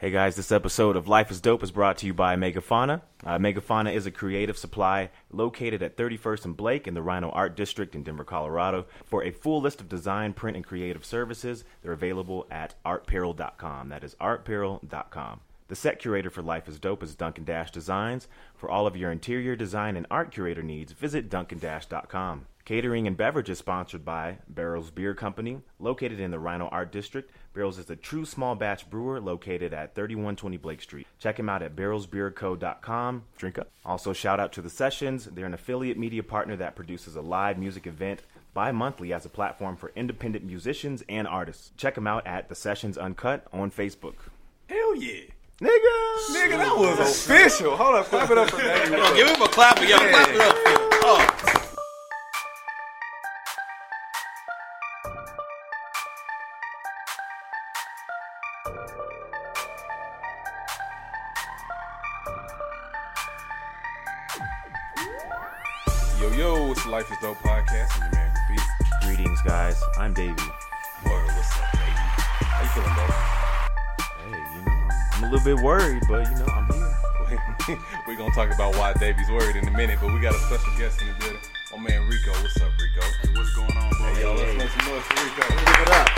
Hey guys, this episode of Life is Dope is brought to you by Megafauna. Uh, Megafauna is a creative supply located at 31st and Blake in the RiNo Art District in Denver, Colorado. For a full list of design, print, and creative services, they're available at artperil.com. That is artperil.com. The set curator for Life is Dope is Duncan Dash Designs. For all of your interior design and art curator needs, visit duncandash.com. Catering and beverages sponsored by Barrels Beer Company, located in the RiNo Art District. Barrels is a true small batch brewer located at 3120 Blake Street. Check him out at barrelsbeerco.com. Drink up. Also, shout out to The Sessions. They're an affiliate media partner that produces a live music event bi monthly as a platform for independent musicians and artists. Check them out at The Sessions Uncut on Facebook. Hell yeah. Nigga! Nigga, that was official. Hold up, clap it up for that. Give him a clap, yo, clap it up. for him. Oh. I'm, I'm a little bit worried, but you know, I'm here. We're going to talk about why Davy's worried in a minute, but we got a special guest in the building. My man, Recco. What's up, Recco? Hey, what's going on, bro? Hey, yo, let's hey. make some noise for Recco. Give it up.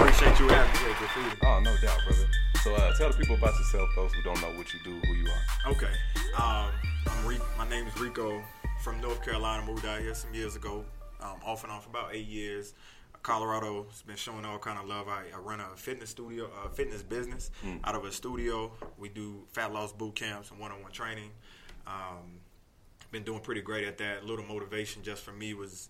Appreciate you having me here, Graffiti. Oh, no doubt, brother. So uh, tell the people about yourself, those who don't know what you do, who you are. Okay. Um, I'm Re- my name is Recco from North Carolina. Moved out here some years ago, um, off and on for about eight years. Colorado has been showing all kind of love. I, I run a fitness studio, a fitness business out of a studio. We do fat loss boot camps and one-on-one training. Um, been doing pretty great at that. A little motivation just for me was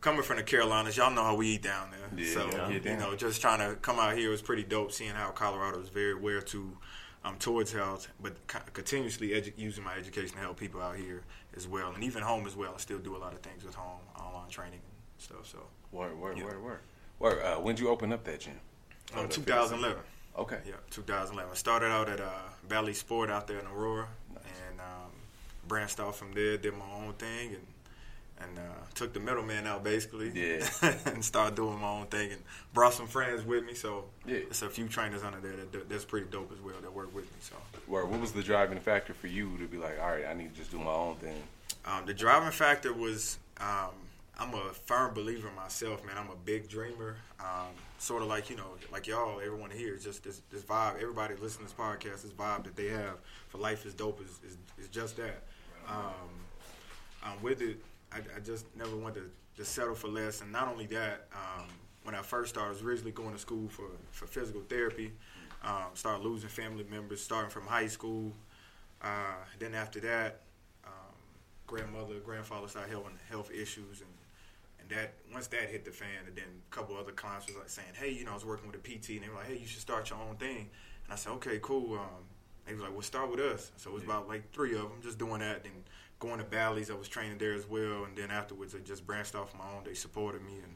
coming from the Carolinas. Y'all know how we eat down there. Yeah, so yeah, you down. know, just trying to come out here was pretty dope. Seeing how Colorado is very aware to um, towards health, but co- continuously edu- using my education to help people out here as well, and even home as well. I still do a lot of things with home, online training and stuff. So, Word, word, Yeah. word, word. Word, uh, when'd you open up that gym? Or um, 2011. Okay. Yeah, 2011. I started out at uh, Bally Sport out there in Aurora, and um, branched off from there. Did my own thing, and and uh, took the middleman out basically. Yeah. and started doing my own thing, and brought some friends with me. So Yeah. it's a few trainers under there that do- that's pretty dope as well that work with me. So Word, what was the driving factor for you to be like, all right, I need to just do my own thing? um, the driving factor was um, I'm a firm believer in myself, man. I'm a big dreamer. Um, sort of like you know, like y'all, everyone here just this, this vibe. Everybody listening to this podcast, this vibe that they have for life is dope. Is is, is just that. Um, um, with it, I, I just never wanted to just settle for less. And not only that, um, when I first started, I was originally going to school for, for physical therapy. Um, started losing family members, starting from high school. Uh, then after that, um, grandmother, grandfather started having health issues, and and that once that hit the fan, and then a couple other clients was like saying, "Hey, you know, I was working with a PT, and they were like, "Hey, you should start your own thing." And I said, "Okay, cool." Um, they was like, "Well, start with us." So it was about like three of them just doing that, and going to Bally's. I was training there as well, and then afterwards, I just branched off my own. They supported me, and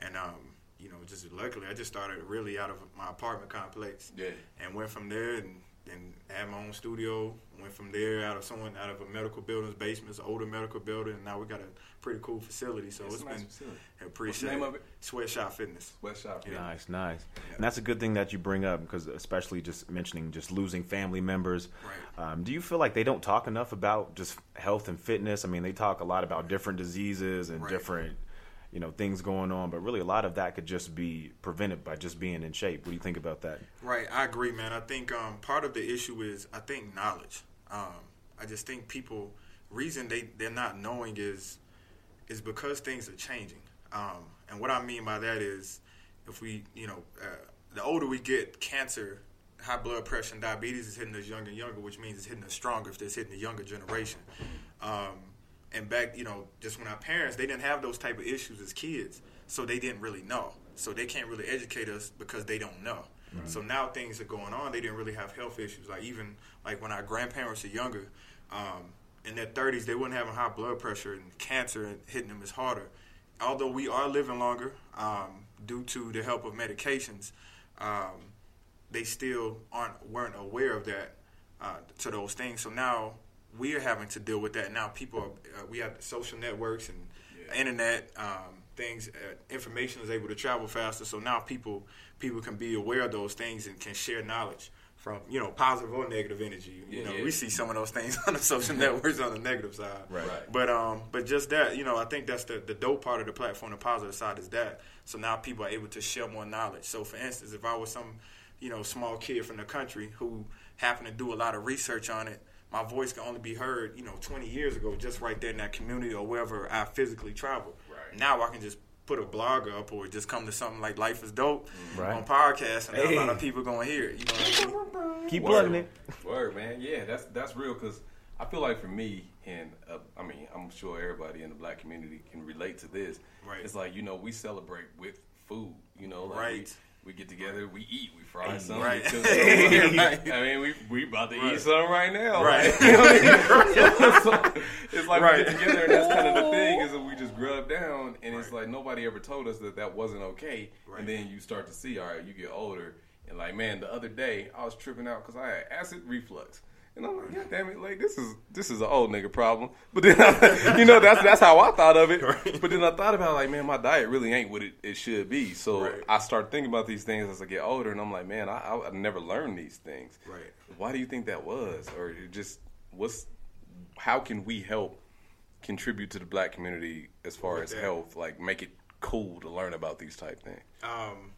and um, you know, just luckily, I just started really out of my apartment complex Yeah. and went from there and and had my own studio. Went from there out of someone out of a medical building's basement, it's an older medical building, and now we got a pretty cool facility. So It's it's a nice been facility. appreciate What's the name of it? Sweatshop Fitness. Sweatshop. Shop. Yeah. Nice, nice. And that's a good thing that you bring up because, especially just mentioning just losing family members. Right. Um, do you feel like they don't talk enough about just health and fitness? I mean, they talk a lot about different diseases and Right. different, you know, things going on, but really a lot of that could just be prevented by just being in shape. What do you think about that? Right, I agree, man. I think um, part of the issue is I think knowledge. Um, I just think people reason they they're not knowing is is because things are changing. Um, and what I mean by that is if we, you know, uh, the older we get, cancer, high blood pressure, and diabetes is hitting us younger and younger, which means it's hitting us stronger if it's hitting the younger generation. And back, you know, just when our parents, they didn't have those type of issues as kids, so they didn't really know. So they can't really educate us because they don't know. So now things are going on. They didn't really have health issues. Like even like when our grandparents are younger, um, in their 30s, they weren't having high blood pressure and cancer hitting them is harder. Although we are living longer um, due to the help of medications, um, they still aren't weren't aware of that uh, to those things. So now we are having to deal with that. Now people, are, uh, we have social networks and internet um, things. Uh, information is able to travel faster. So now people people can be aware of those things and can share knowledge from you know positive or negative energy. You Yeah, know, yeah. we see some of those things on the social networks on the negative side. Right. Right. But um, but just that, you know, I think that's the the dope part of the platform. The positive side is that. So now people are able to share more knowledge. So for instance, if I was some, you know, small kid from the country who happened to do a lot of research on it, my voice can only be heard, you know, 20 years ago, just right there in that community or wherever I physically travel. Right. Now I can just put a blog up or just come to something like Life is Dope Right. on podcast, and a lot of people gonna hear it. You know what I mean? Keep Word. plugging it. Word, man. Yeah, that's that's real because I feel like for me and uh, I mean I'm sure everybody in the black community can relate to this. Right. It's like you know we celebrate with food. You know, like Right. We, we get together, we eat, we fry something. Right. We. I mean, we we about to Right. eat something right now. Right. Like, you know what I mean? So, it's like Right. we get together, and that's kind of the thing is that we just grub down, and it's like nobody ever told us that that wasn't okay. Right. And then you start to see, all right, you get older, and like, man, the other day I was tripping out because I had acid reflux. And I'm like, God damn it, like this is this is an old nigga problem. But then, I, you know, that's that's how I thought of it. Right. But then I thought about like, man, my diet really ain't what it, it should be. So Right. I start thinking about these things as I get older, and I'm like, man, I, I, I never learned these things. Right. Why do you think that was, or just what's how can we help contribute to the black community as far With as that. health, like make it cool to learn about these type things? um,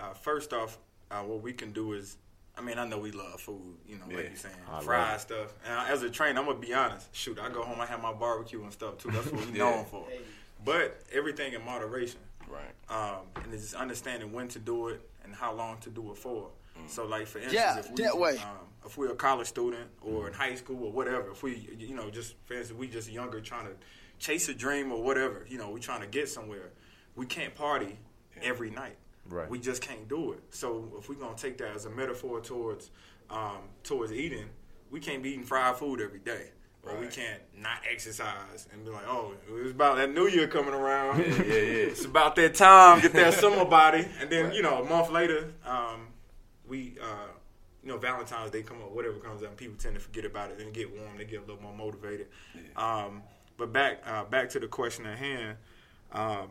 uh, first off, uh, what we can do is, I mean, I know we love food, you know, like you're saying, I fried it. stuff. And I, as a trainer, I'm gonna be honest. Shoot, I go home, I have my barbecue and stuff too. That's what we Yeah. known for. But everything in moderation, Right. um, and it's just understanding when to do it and how long to do it for. Mm. So, like for instance, Yeah, if we that way. Um, if we're a college student or in high school or whatever, if we, you know, just for instance, we just younger trying to chase a dream or whatever, you know, we're trying to get somewhere. We can't party every night. Right. We just can't do it. So if we're gonna take that as a metaphor towards um, towards eating, we can't be eating fried food every day. Or we can't not exercise and be like, oh, it's about that New Year coming around. Yeah, yeah, yeah. it's about that time, get that summer body, and then you know a month later, um, we uh, you know Valentine's Day come up, whatever comes up, and people tend to forget about it. Then get warm, they get a little more motivated. Um, but back uh, back to the question at hand, um,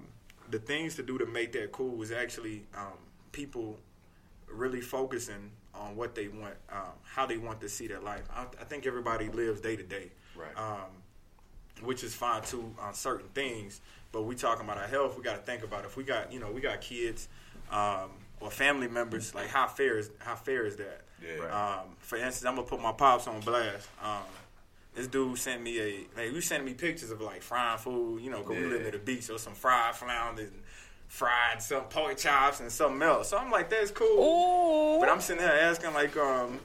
the things to do to make that cool is actually um, people really focusing on what they want, um, how they want to see their life. I, I think everybody lives day to day. Right. Um, which is fine too on certain things. But we talking about our health. We got to think about if we got you know we got kids um, or family members. Like how fair is how fair is that? Yeah. Um, for instance, I'm gonna put my pops on blast. This dude sent me a like we sent me pictures of like frying food. You know, 'cause we Yeah. live near the beach, so some fried flounder And, Fried some pork chops and something else. So I'm like, that's cool. But I'm sitting there asking, like, um,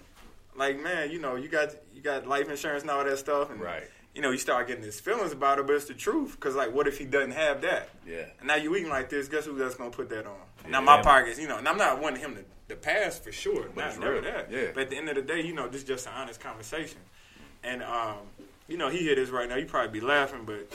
like, man, you know, you got you got life insurance and all that stuff, and Right. you know, you start getting his feelings about it, but it's the truth. Because, like, what if he doesn't have that? Yeah. And now you eating like this, guess who that's going to put that on? Yeah. Now, my pockets, you know, and I'm not wanting him to, to pass for sure. But not never real. that. Yeah. But at the end of the day, you know, this is just an honest conversation. And, um, you know, he hear this right now. He probably be laughing, but.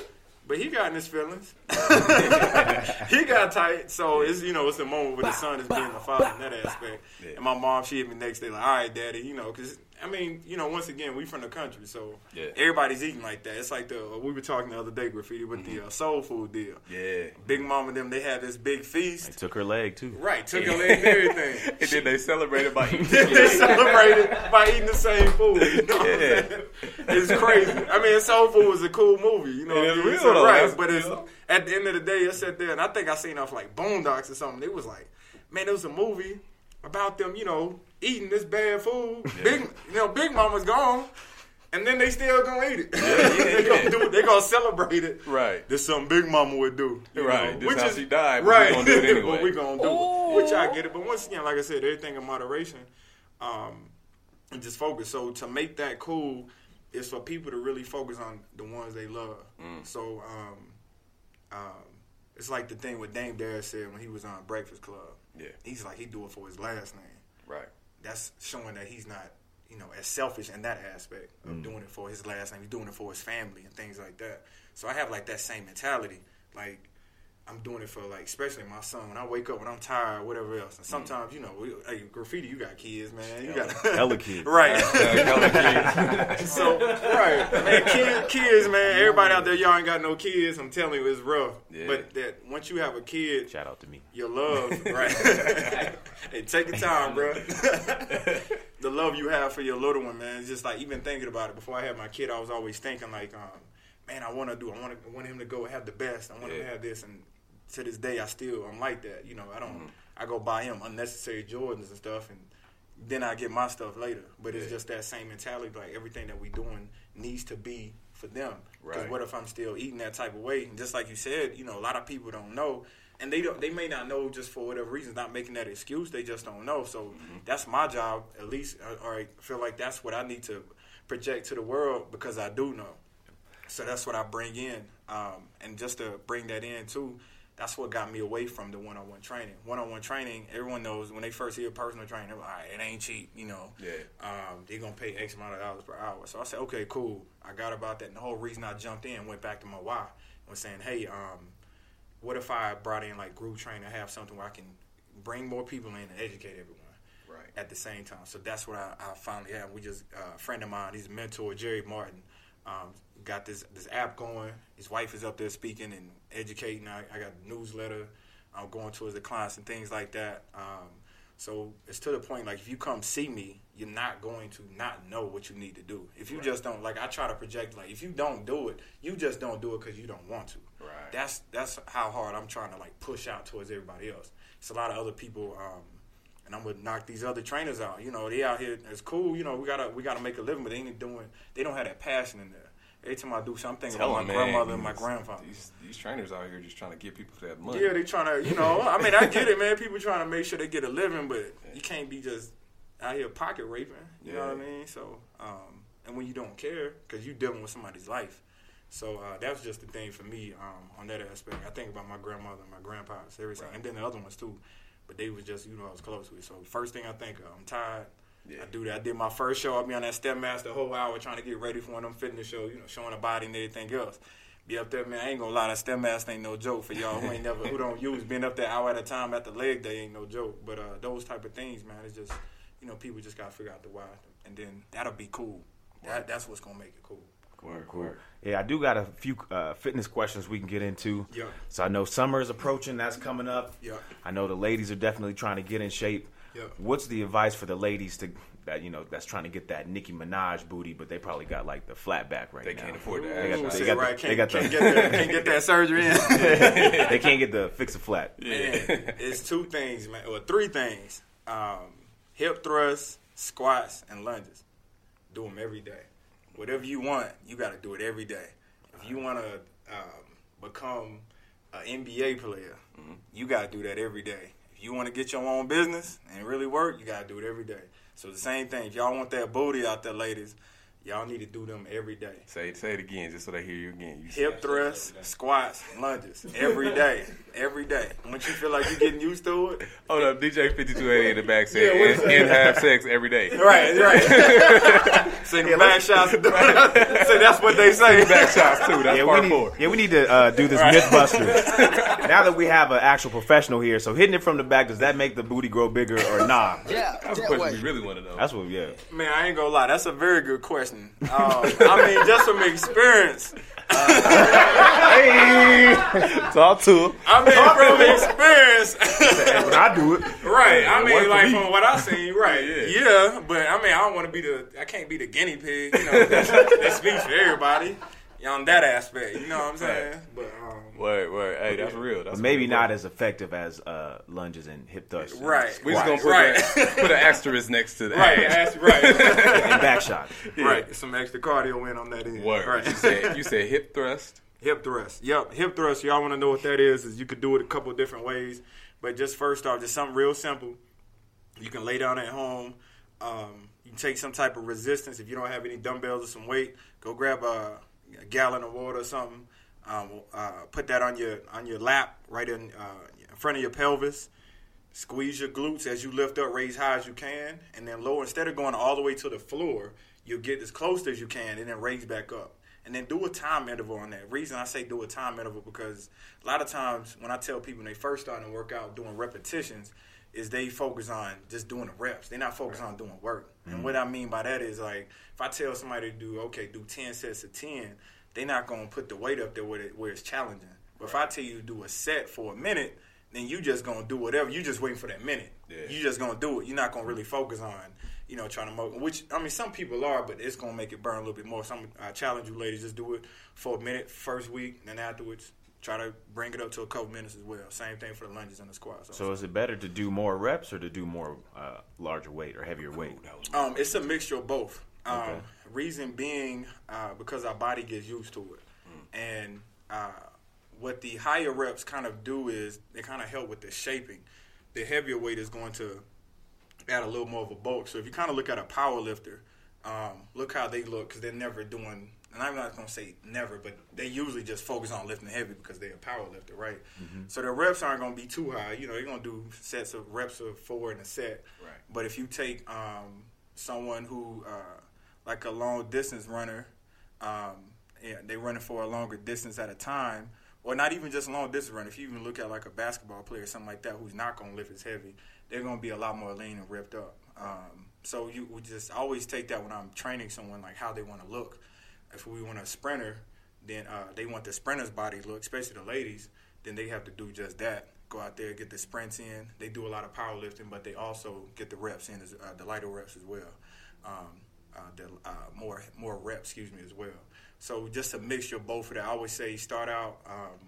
But he got in his feelings. he got tight, so it's you know it's a moment where the son as being a father in that aspect. And my mom, she hit me next day like, "All right, daddy," you know, because I mean, you know, once again, we from the country, so Yeah. everybody's eating like that. It's like the we were talking the other day, graffiti, with the uh, soul food deal. Yeah. Big Mama and them, they had this big feast. Took her leg too. Right, took her leg and everything. And then they celebrated by eating. they celebrated by eating the same food. You know Yeah. It's crazy. I mean, Soul Food was a cool movie. You know, It what I is mean? real, So, though. right? But it's know? at the end of the day, I sat there and I think I seen off like Boondocks or something. It was like, man, it was a movie about them, you know, eating this bad food. Big, you know, Big Mama's gone. And then they still gonna eat it. they gonna do it. They gonna celebrate it. Right. This something Big Mama would do. Right. know, This how she died, but we right. gonna do it anyway. but we gonna do it. Which I get it. But once again, like I said, everything in moderation. Um, and just focus. So to make that cool is for people to really focus on the ones they love. Mm. So um, um, it's like the thing what Dame Dash said when he was on Breakfast Club. Yeah. He's like he do it for his last name. Right. That's showing that he's not, you know, as selfish in that aspect of mm. doing it for his last name. He's doing it for his family and things like that. So I have like that same mentality. Like I'm doing it for like, especially my son. When I wake up, when I'm tired, whatever else. And sometimes, you know, we, hey, graffiti, you got kids, man. You got Hella kids. right. So right, man, kids, kids, man. Everybody out there, y'all ain't got no kids. I'm telling you, it's rough. Yeah. But that once you have a kid, Shout out to me. your love, right? hey, take the time, bro. the love you have for your little one, man. It's just like even thinking about it. Before I had my kid, I was always thinking like, um, man, I want to do. I want to want him to go have the best. I want him to have this. And to this day, I still I'm like that. You know, I don't. I go buy him unnecessary Jordans and stuff, and then I get my stuff later. But it's Yeah. just that same mentality. Like everything that we doing needs to be for them. Because Right. what if I'm still eating that type of way? And just like you said, you know, a lot of people don't know, and they don't. They may not know just for whatever reason, not making that excuse. They just don't know. So that's my job, at least. uh, Or I feel like that's what I need to project to the world because I do know. So that's what I bring in, um, and just to bring that in too. That's what got me away from the one-on-one training. One-on-one training, everyone knows when they first hear personal training, they're like, "All right, it ain't cheap," you know. Yeah. Um, they're gonna pay X amount of dollars per hour. So I said, okay, cool. I got about that. And the whole reason I jumped in went back to my why. and Was saying, hey, um, what if I brought in like group training, have something where I can bring more people in and educate everyone Right. at the same time. So that's what I, I finally have. We just uh, a friend of mine, he's a mentor, Jerry Martin, um, got this this app going. His wife is up there speaking and educating. I, I got a newsletter. I'm going towards the clients and things like that. Um, so it's to the point like if you come see me, you're not going to not know what you need to do. If you just don't like, I try to project like if you don't do it, you just don't do it because you don't want to. Right. That's that's how hard I'm trying to like push out towards everybody else. It's a lot of other people. Um, and I'm gonna knock these other trainers out. You know, they out here. It's cool. You know, we gotta we gotta make a living, but they ain't doing. They don't have that passion in there. Every time I do something, I'm thinking Tell about my man, grandmother and my grandfather. These, these trainers out here just trying to get people to that money. Yeah, they trying to. You know, I mean, I get it, man. People trying to make sure they get a living, but you can't be just out here pocket raping. You know what I mean? So, um, and when you don't care, because you dealing with somebody's life. So uh, that was just the thing for me um, on that aspect. I think about my grandmother and my grandpa, everything, and then the other ones too. But they was just, you know, I was close with. So first thing I think of, I'm tired. Yeah. I do that. I did my first show. I'll be on that step master the whole hour trying to get ready for one of them fitness shows, you know, showing the body and everything else. Be up there, man. I ain't gonna lie, that step master ain't no joke for y'all who ain't never who don't use being up there hour at a time at the leg day ain't no joke. But uh, those type of things, man, it's just you know, people just gotta figure out the why and then that'll be cool. That that's what's gonna make it cool. Cool, cool. Yeah, I do got a few uh, fitness questions we can get into. Yeah. So I know summer is approaching. That's coming up. Yeah. I know the ladies are definitely trying to get in shape. Yeah. What's the advice for the ladies to that you know that's trying to get that Nicki Minaj booty, but they probably got like the flat back right They now. can't afford that. They got the- they got the- right, they can't, got the- can't, get that, can't get that surgery in. they can't get the fix a flat. Man, it's two things, man, or three things: um, hip thrusts, squats, and lunges. Do them every day. Whatever you want, you got to do it every day. If you want to um, become an NBA player, you got to do that every day. You want to get your own business and really work, you got to do it every day. So the same thing. If y'all want that booty out there, ladies, y'all need to do them every day. Say say it again, just so they hear you again. You Hip thrusts, squats, lunges every day, every day. Once you feel like you're getting used to it, Hold up, DJ fifty two eighty in the back said, Yeah, what's and, and have sex every day. Right, right. Singing back shots. so that's what they say. Back shots too. That's Yeah, we part need, four. yeah, we need to uh, do this MythBusters. now that we have an actual professional here, so hitting it from the back, does that make the booty grow bigger or nah? Yeah, That's a question way. we really want to know. That's what, yeah. Man, I ain't gonna lie. That's a very good question. Um, I mean, just from experience. Talk to him. I mean, from experience. When I do it, right. I mean, like me. from what I seen. Right. Yeah. Yeah. But I mean, I don't want to be the. I can't be the guinea pig. You know, that, that speaks for everybody. On that aspect, you know what I'm saying? But um, Word, word. Hey, that's real. That's maybe real. not as effective as uh, lunges and hip thrusts. right. We just gonna put right. that, put an asterisk next to that. right. That's right. and back shots. Right. Some extra cardio in on that end. Word. Right. You said you said hip thrust. Hip thrust. Yep, hip thrust. Y'all want to know what that is? Is you could do it a couple different ways, but just first off, just something real simple. You can lay down at home. Um, you can take some type of resistance. If you don't have any dumbbells or some weight, go grab a, a gallon of water or something. Um, uh, put that on your on your lap, right in uh, in front of your pelvis. squeeze your glutes as you lift up, raise high as you can, and then lower. Instead of going all the way to the floor, you'll get as close as you can, and then raise back up. And then do a time interval on that. Reason I say do a time interval because a lot of times when I tell people when they first start to work out doing repetitions, is they focus on just doing the reps. They're not focused on doing work. And what I mean by that is like if I tell somebody to do okay, do ten sets of ten, they're not gonna put the weight up there where, it, where it's challenging. But if I tell you to do a set for a minute, then you just gonna do whatever. You just waiting for that minute. Yeah. You just gonna do it. You're not gonna really focus on you know trying to mo Which I mean, some people are, but it's gonna make it burn a little bit more. So I challenge you ladies just do it for a minute first week, and then afterwards try to bring it up to a couple minutes as well. Same thing for the lunges and the squats. So is it better to do more reps or to do more uh, larger weight or heavier weight? Um, it's a mixture of both. Um, Okay. Reason being, uh, because our body gets used to it, and uh, what the higher reps kind of do is they kind of help with the shaping. The heavier weight is going to add a little more of a bulk. So if you kind of look at a power lifter, um, look how they look because they're never doing. And I'm not going to say never, but they usually just focus on lifting heavy because they're a power lifter, right? So the reps aren't going to be too high. You know, you're going to do sets of reps of four in a set. Right. But if you take um, someone who, uh, like a long distance runner, um, yeah, they running for a longer distance at a time, or not even just a long distance runner. If you even look at like a basketball player, something like that, who's not going to lift as heavy, they're going to be a lot more lean and ripped up. Um, so you just always take that when I'm training someone, like how they want to look. If we want a sprinter, then uh, they want the sprinter's body look, especially the ladies. Then they have to do just that. Go out there, get the sprints in. They do a lot of powerlifting, but they also get the reps in, as, uh, the lighter reps as well. Um, uh, the uh, more more reps, excuse me, as well. So just a mixture of both of that. I always say start out um,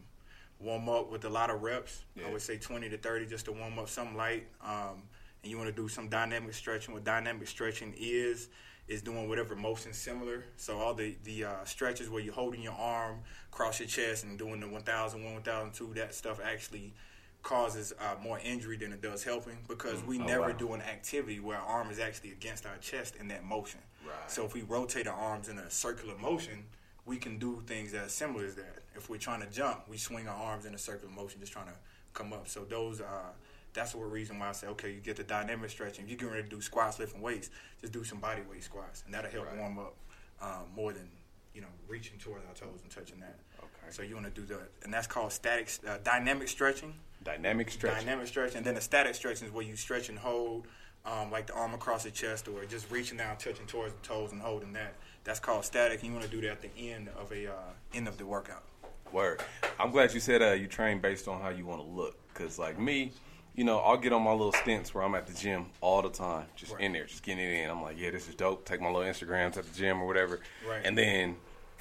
warm up with a lot of reps. Yeah. I would say 20 to 30 just to warm up some light. Um, and you want to do some dynamic stretching. What dynamic stretching is is doing whatever motion similar. So all the the uh, stretches where you're holding your arm across your chest and doing the 1000, 1002, that stuff actually causes uh, more injury than it does helping because we Oh, never wow. do an activity where our arm is actually against our chest in that motion. Right. So if we rotate our arms in a circular motion, we can do things that are similar as that. If we're trying to jump, we swing our arms in a circular motion, just trying to come up. So those are that's the reason why I say, okay, you get the dynamic stretching. If you're getting ready to do squats, lifting weights, just do some body weight squats, and that'll help Right. warm up um, more than you know reaching towards our toes and touching that. Okay. So you want to do that, and that's called static uh, dynamic stretching. Dynamic stretching. Dynamic stretching, and then the static stretching is where you stretch and hold, um, like the arm across the chest, or just reaching down, touching towards the toes and holding that. That's called static. And you want to do that at the end of a uh, end of the workout. Word. I'm glad you said uh, you train based on how you want to look. Because, like me, you know, I'll get on my little stints where I'm at the gym all the time, just Right. in there, just getting it in. I'm like, yeah, this is dope. Take my little Instagrams at the gym or whatever. Right. And then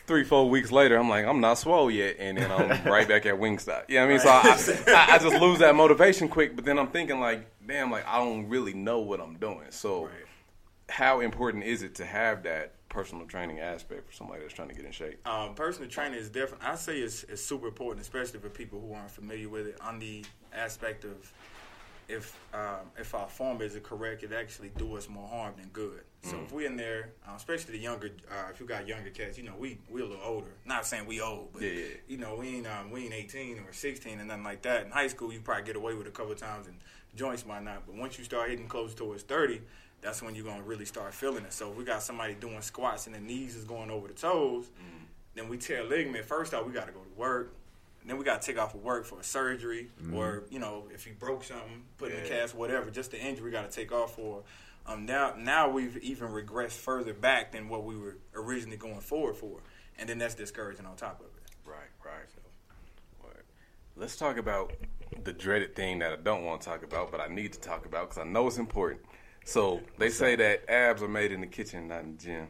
three, four weeks later, I'm like, I'm not swole yet. And then I'm right back at Wingstop. You know what I mean? So I, I, I just lose that motivation quick. But then I'm thinking, like, damn, like, I don't really know what I'm doing. So, Right. how important is it to have that personal training aspect for somebody that's trying to get in shape? Um, personal training is different. I say it's, it's super important, especially for people who aren't familiar with it. On the aspect of if um, if our form isn't correct, it actually do us more harm than good. So if we're in there, uh, especially the younger, uh, if you got younger cats, you know, we we a little older. Not saying we old, but Yeah, yeah. you know, we ain't um, we ain't eighteen or sixteen and nothing like that. In high school, you probably get away with it a couple times, and joints might not. But once you start hitting close towards thirty, that's when you're gonna really start feeling it. So if we got somebody doing squats and the knees is going over the toes, then we tear ligament. First off, we got to go to work. And Then we got to take off of work for a surgery, or you know, if he broke something, put in a cast, whatever. Just the injury, we got to take off for. Um, now, now we've even regressed further back than what we were originally going forward for, and then that's discouraging on top of it. Right, right. Word. Let's talk about the dreaded thing that I don't want to talk about, but I need to talk about because I know it's important. So they say that abs are made in the kitchen, not in the gym.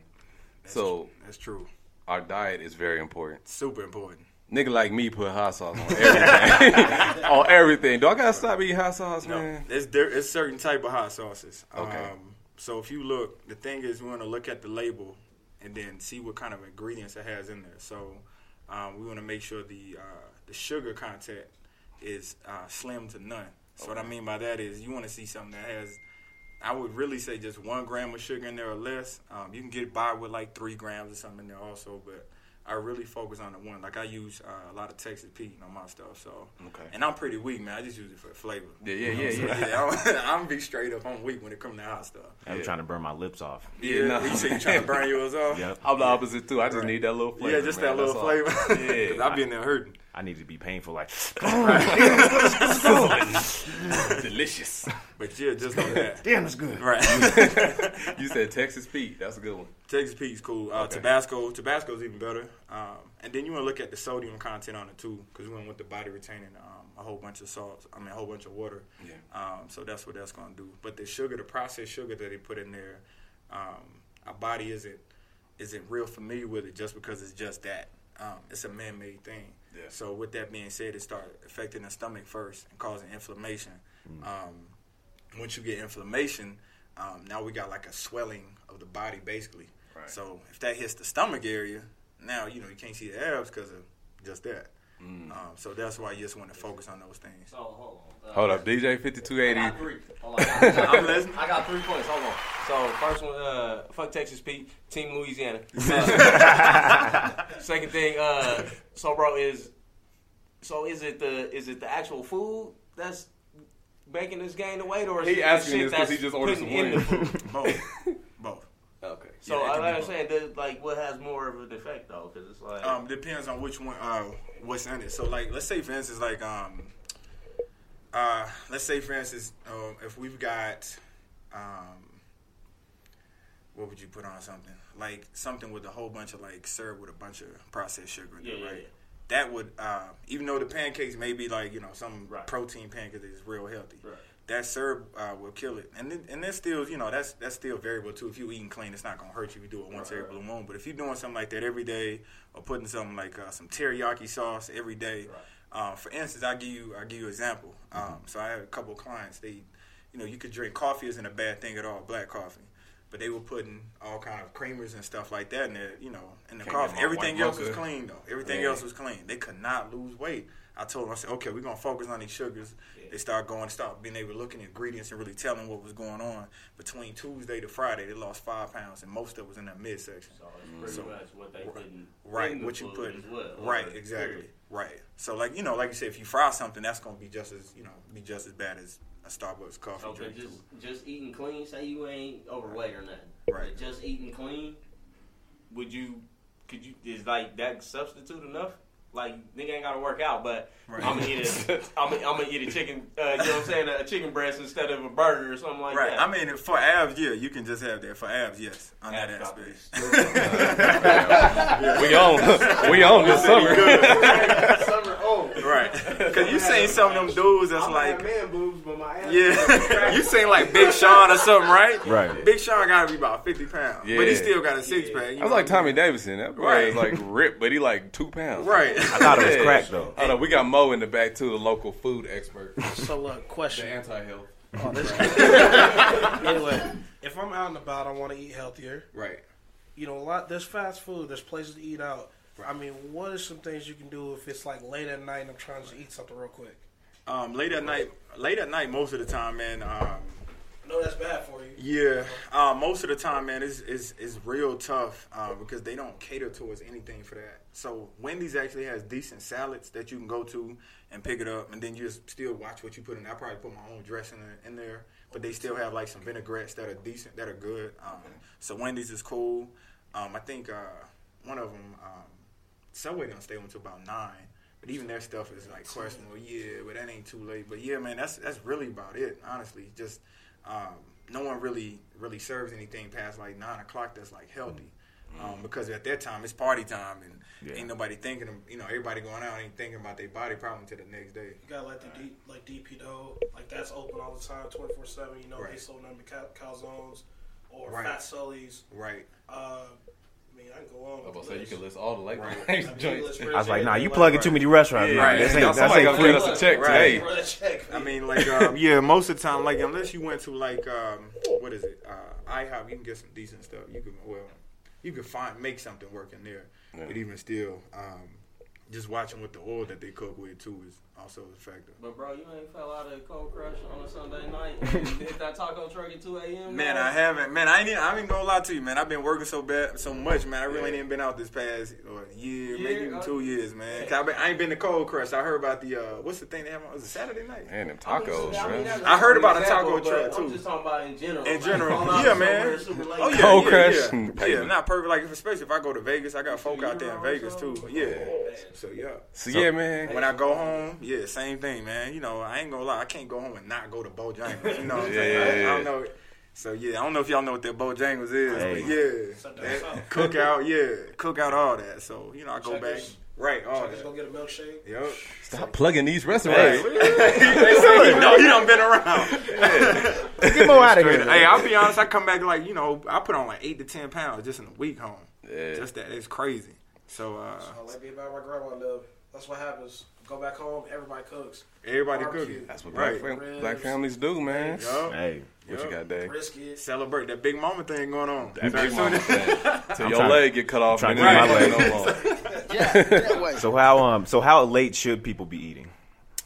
So That's true. our diet is very important. Super important. Nigga like me put hot sauce on everything. on everything. Do I gotta stop eating hot sauce, No, man? it's there. It's certain type of hot sauces. Okay. Um, so if you look, the thing is, we want to look at the label and then see what kind of ingredients it has in there. So um, we want to make sure the uh, the sugar content is uh, slim to none. So what I mean by that is, you want to see something that has. I would really say just one gram of sugar in there or less. Um, you can get by with like three grams or something in there also, but I really focus on the one. Like I use uh, a lot of Texas Pete on my stuff. So Okay. and I'm pretty weak, man. I just use it for flavor. Yeah, yeah, You know yeah, what I'm yeah. saying? I'm, I'm be straight up. I'm weak when it comes to hot stuff. I'm Yeah. trying to burn my lips off. Yeah, no. you say you trying to burn yours off? Yep. I'm the opposite too. I just Right. need that little flavor. yeah, just man. that little That's all. flavor. Yeah. Cause I be in there hurting. I need to be painful, like delicious. But yeah, just on that. damn, it's good. Right. you said Texas Pete. That's a good one. Texas Pete's cool. Uh, Okay. Tabasco, Tabasco's even better. Um, and then you want to look at the sodium content on it too, because we went with the body retaining um, a whole bunch of salts. I mean, a whole bunch of water. Yeah. Um, so that's what that's going to do. But the sugar, the processed sugar that they put in there, um, our body isn't isn't real familiar with it just because it's just that. Um, it's a man-made thing. Yeah. So with that being said, it started affecting the stomach first and causing inflammation. Um, once you get inflammation, um, now we got like a swelling of the body basically. Right. So if that hits the stomach area, now you know you can't see the abs because of just that. Mm. Um, so that's why you just want to focus on those things. So hold on. Uh, Hold up, DJ I fifty two eighty. got three. Hold on. I got, I'm listening. I got three points. Hold on. So first one, uh, fuck Texas Pete, Team Louisiana. Second thing, uh, so bro is, so is it the is it the actual food that's making this gain the weight, or is He it asking this because he just ordered some in wings. Both, both. Okay. So Yeah, I can be understand that, like what has more of an effect though, because it's like Um, depends on which one, uh, what's in it. So like, let's say for instance, like, um, uh, let's say for instance, uh, if we've got, um, what would you put on something like something with a whole bunch of like syrup with a bunch of processed sugar in Yeah, it, yeah, right? yeah. That would, uh, even though the pancakes may be like you know some Right. protein pancake is real healthy, Right. That syrup uh, will kill it. And then, and then still, you know, that's that's still variable too. If you eating clean, it's not gonna hurt you if you do it once Right, every blue moon. But if you're doing something like that every day, or putting something like uh, some teriyaki sauce every day, uh, for instance, I give you I give you an example. Um, so I had a couple of clients. They, you know, you could drink coffee isn't a bad thing at all, black coffee. But they were putting all kind of creamers and stuff like that in there, you know, in the Can't coffee. Everything else was clean though. Everything Yeah. else was clean. They could not lose weight. I told them, I said, okay, we're gonna focus on these sugars. They start going, start being able to look at the ingredients and really telling what was going on. Between Tuesday to Friday, they lost five pounds, and most of it was in that midsection. so it's pretty So- much what they putting Right, in the what you put, as well. right, exactly, period. right. So like you know, like you said, if you fry something, that's gonna be just as you know, be just as bad as a Starbucks coffee Okay, drink. just too. just eating clean. Say you ain't overweight or nothing. Right. But just eating clean. Would you? Could you? Is like that substitute enough? Like nigga ain't gotta work out, but Right. I'm gonna eat a I'm gonna, I'm gonna eat a chicken. Uh, you know what I'm saying? A chicken breast instead of a burger or something like Right. that. Right. I mean, for abs, yeah, you can just have that. For abs, yes, on that aspect. We on, we on this summer. Summer old. right. Because you seen some of them dudes that's I'm like, man boobs, but my ass. yeah, you seen like Big Sean or something, right? Right. Big Sean got to be about fifty pounds, but he still got a six pack. you I was like Tommy Davidson. That boy Right. is like ripped, but he like two pounds. Right. I thought it was Yeah. crack though. Oh no, we got Mo in the back too, the local food expert. So look, question. The anti-health. Oh, this anyway, if I'm out and about, I want to eat healthier. Right. You know, a lot. There's fast food. There's places to eat out. I mean, what are some things you can do if it's like late at night and I'm trying to eat something real quick? Um, late at night, late at night, most of the time, man. Um, I know that's bad for you. Yeah, uh, most of the time, man, is is is real tough uh, because they don't cater towards anything for that. So Wendy's actually has decent salads that you can go to and pick it up, and then you just still watch what you put in. I probably put my own dressing in, in there, but they still have like some vinaigrettes that are decent, that are good. Um, so Wendy's is cool. Um, I think uh, one of them, um, Subway, gonna stay until about nine. But even their stuff is like questionable. Yeah, but that ain't too late. But yeah, man, that's that's really about it. Honestly, just um, no one really really serves anything past like nine o'clock that's like healthy. Um, because at that time it's party time and Yeah. ain't nobody thinking of you know everybody going out ain't thinking about their body problem until the next day. You gotta let the D, like DP though, like that's open all the time, twenty four seven. You know, they Right. sold them cal- calzones or Right. fat sullies. Right. Uh, I mean, I can go on. I was with about to say you list. can list all the late Right. night I mean, joints. I was like, nah, you like- plugging too many restaurants. Yeah, right. This Now ain't, somebody that's gonna ain't get free. us a check Right. today. Bro, that check, I mean, like, um, yeah, most of the time, like, unless you went to like, um, what is it, uh, IHOP, you can get some decent stuff. You can, well, you can find make something work in there, Yeah. but even still, um, just watching what the oil that they cook with too is also a factor. But bro, you ain't fell out of cold crush on a Sunday night and hit that taco truck at 2 a.m. Man, bro? I haven't. Man, I ain't. Even, I ain't gonna lie to you, man. I've been working so bad, so much, man. I really ain't been out this past or year, maybe even uh, two years, man. 'Cause I, been, I ain't been to Cold Crush. I heard about the uh, what's the thing they have? on- Was it Saturday night? Man, them tacos. I mean, tacos, I mean, man. I heard an about a taco but truck, too. I'm just talking about in general. In general, going out yeah, man. super late. Oh yeah, Cold yeah, Crush yeah, and yeah. Not perfect. Like especially if I go to Vegas, I got folk out there in Vegas too. Yeah. So yeah. So, yeah, man. When I go home, yeah, same thing, man. You know, I ain't gonna lie, I can't go home and not go to Bojangles. You know what I'm Yeah, saying? yeah, I, I don't know. So yeah, I don't know if y'all know what that Bojangles is, Hey. but yeah, Something that else. cookout, yeah, cookout, all that. So you know, I go back, Checkers. right, all Just go that. get a milkshake. Yep. Stop plugging these Hey. restaurants. they say you know you done been around. Get more out of here. Hey, I'll be honest. I come back like you know, I put on like eight to ten pounds just in a week home. Yeah. Just that, it's crazy. So uh, I like being about my grandma live. That's what happens. Go back home, everybody cooks. everybody cooks. That's what black, fam- black families do, man. Yup. Hey, What Yup. you got, Dave? Brisket. Celebrate that big mama thing going on. That big as mama thing. Till your trying- leg get cut off. trying and to then get my leg. no more. so how um so how late should people be eating?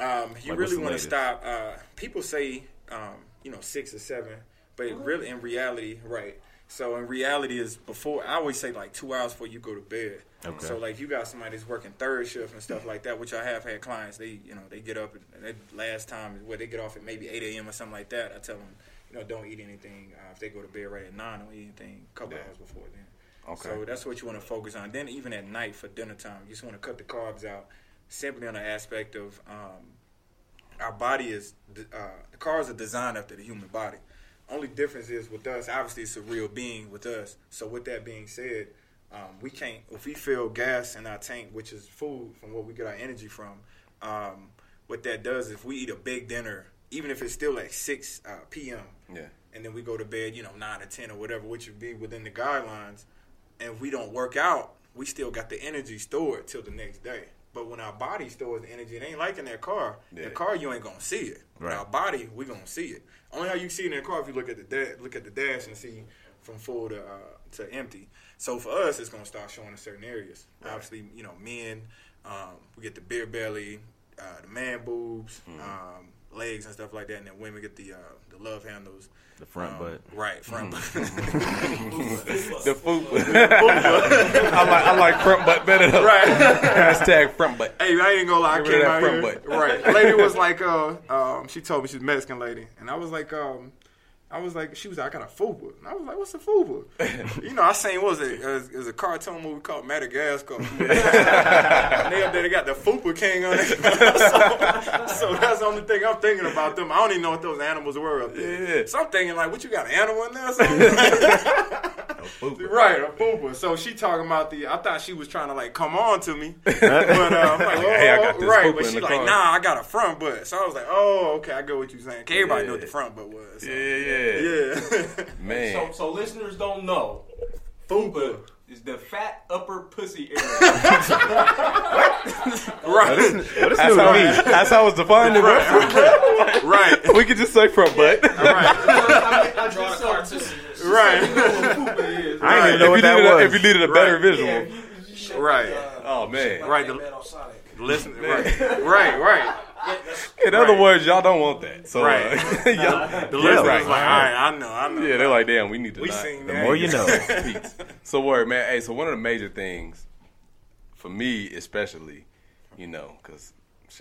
Um, you Like, really want to stop. Uh, people say, um, you know, six or seven, but it really, in reality, right. So in reality, is before I always say like two hours before you go to bed. Okay. So like you got somebody that's working third shift and stuff like that, which I have had clients. They you know they get up and they, last time where they get off at maybe eight a.m. or something like that. I tell them, you know, don't eat anything uh, if they go to bed right at nine. Don't eat anything a couple Yeah. hours before then. Okay. So that's what you want to focus on. Then even at night for dinner time, you just want to cut the carbs out, simply on the aspect of um, our body is uh, the cars are designed after the human body. Only difference is with us. Obviously, it's a real being with us. So with that being said, um, we can't if we fill gas in our tank, which is food from what we get our energy from. Um, what that does is if we eat a big dinner, even if it's still like six uh, p.m. Yeah. and then we go to bed, you know, nine or ten or whatever, which would be within the guidelines, and if we don't work out, we still got the energy stored till the next day. But when our body stores the energy, it ain't like in that car. Yeah. The car, you ain't gonna see it. But our body, we gonna see it. Only how you see it in the car if you look at the da- look at the dash and see from full to uh, to empty. So for us, it's gonna start showing in certain areas. Obviously, you know, men, um, we get the beer belly, uh, the man boobs, Mm-hmm. um, legs and stuff like that, and then women get the uh, the love handles. The front Um, butt. Right, front Mm-hmm. butt. The foot. I like I like front butt better though. right. Hashtag front butt. Hey, I ain't gonna lie. I Get rid came out that here. butt. Right. Lady was like, uh, um, she told me she's a Mexican lady, and I was like, um, I was like, she was like, I got a fupa, and I was like, what's a fupa? you know, I seen what was it? It was, it was a cartoon movie called Madagascar. and they up there, they got the fupa king on it. so, so that's the only thing I'm thinking about them. I don't even know what those animals were up there. Yeah. So I'm thinking like, what you got an animal in there? Or? Right, a fupa. So she talking about the. I thought she was trying to like come on to me, but uh, I'm like, oh, Hey, I got this right. But she like, car. nah, I got a front butt. So I was like, oh, okay, I get what you're saying. 'Cause everybody Yeah. knew what the front butt was. So. Yeah, yeah, yeah. yeah. Man. So, so listeners don't know. fupa. Is the fat upper pussy area. Right, That's how, that's how it's defined. right, right. We could just say front butt. right, I mean, I Draw just a so, cartoon. just right, fupa is. I didn't even know if, you what that needed a, was. if you needed a better Right. visual. Yeah, you- you should- right. Oh man. Right, that the- man. Listen, right, right, right. In other Right. words, y'all don't want that. So Right. uh, y'all, The Yeah, listeners right. like, all right, I know, I know. yeah, they're like, damn, we need to. we not. seen The that. more you know. So word, man. Hey, so one of the major things for me, especially, you know, because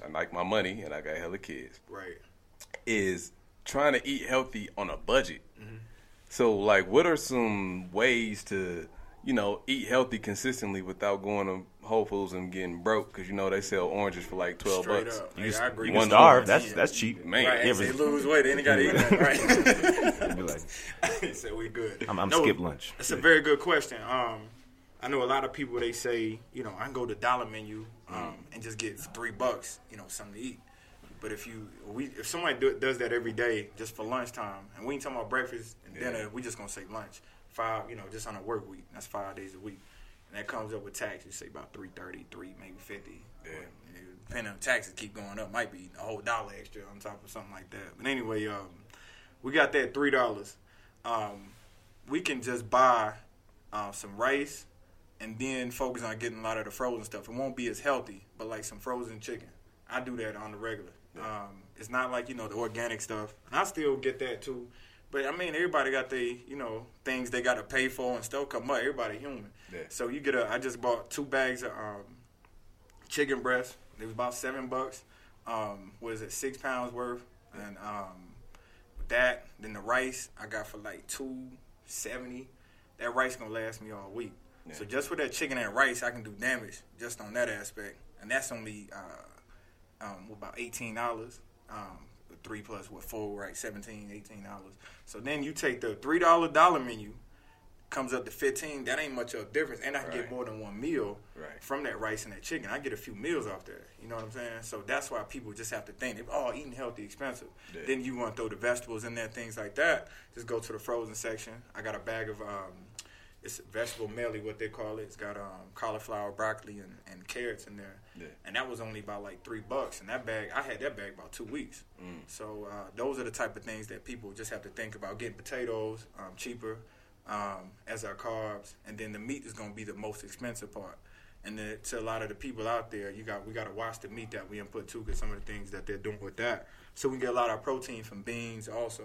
I like my money and I got hella kids, Right. is trying to eat healthy on a budget. Mm-hmm. So, like, what are some ways to, you know, eat healthy consistently without going to Whole Foods and getting broke? Because you know they sell oranges for like twelve Straight bucks. up. Hey, I agree. You One can starve. That's that's cheap. Man, Right, Yeah, and say but- lose weight, then you gotta eat that, right? Be like, he said we good. I'm, I'm No, skip lunch. That's a very good question. Um, I know a lot of people they say, you know, I can go to dollar menu um, and just get three bucks, you know, something to eat. But if you we if somebody do, does that every day just for lunchtime, and we ain't talking about breakfast and dinner, we just gonna say lunch. Five, you know, just on a work week. That's five days a week, and that comes up with tax. You say about three thirty, three maybe fifty. Yeah. Or, Depending on taxes keep going up, might be a whole dollar extra on top of something like that. But anyway, um, we got that three dollars. Um, we can just buy uh, some rice, and then focus on getting a lot of the frozen stuff. It won't be as healthy, but like some frozen chicken. I do that on the regular. Um, it's not like you know the organic stuff, and I still get that too. But I mean, everybody got the you know things they got to pay for and stuff come up. Everybody human. Yeah. So you get a. I just bought two bags of um, chicken breast. It was about seven bucks. Um, what is it? Six pounds worth, and um, that, then the rice I got for like two seventy. That rice gonna last me all week. So just with that chicken and rice, I can do damage just on that aspect, and that's only uh, um, about eighteen dollars. Um, three plus what four right 17 18 dollars so then you take the three dollar dollar menu comes up to 15 that ain't much of a difference and i can Right. get more than one meal Right. from that rice and that chicken i get a few meals off there you know what i'm saying so that's why people just have to think if oh eating healthy expensive Yeah. then you want to throw the vegetables in there things like that just go to the frozen section i got a bag of um, it's vegetable melee, what they call it. It's got um, cauliflower, broccoli, and, and carrots in there. Yeah. And that was only about like three bucks. And that bag, I had that bag about two weeks. So uh, those are the type of things that people just have to think about. Getting potatoes um, cheaper um, as our carbs, and then the meat is going to be the most expensive part. And then to a lot of the people out there, you got we got to watch the meat that we input too, because some of the things that they're doing with that. So we get a lot of protein from beans also.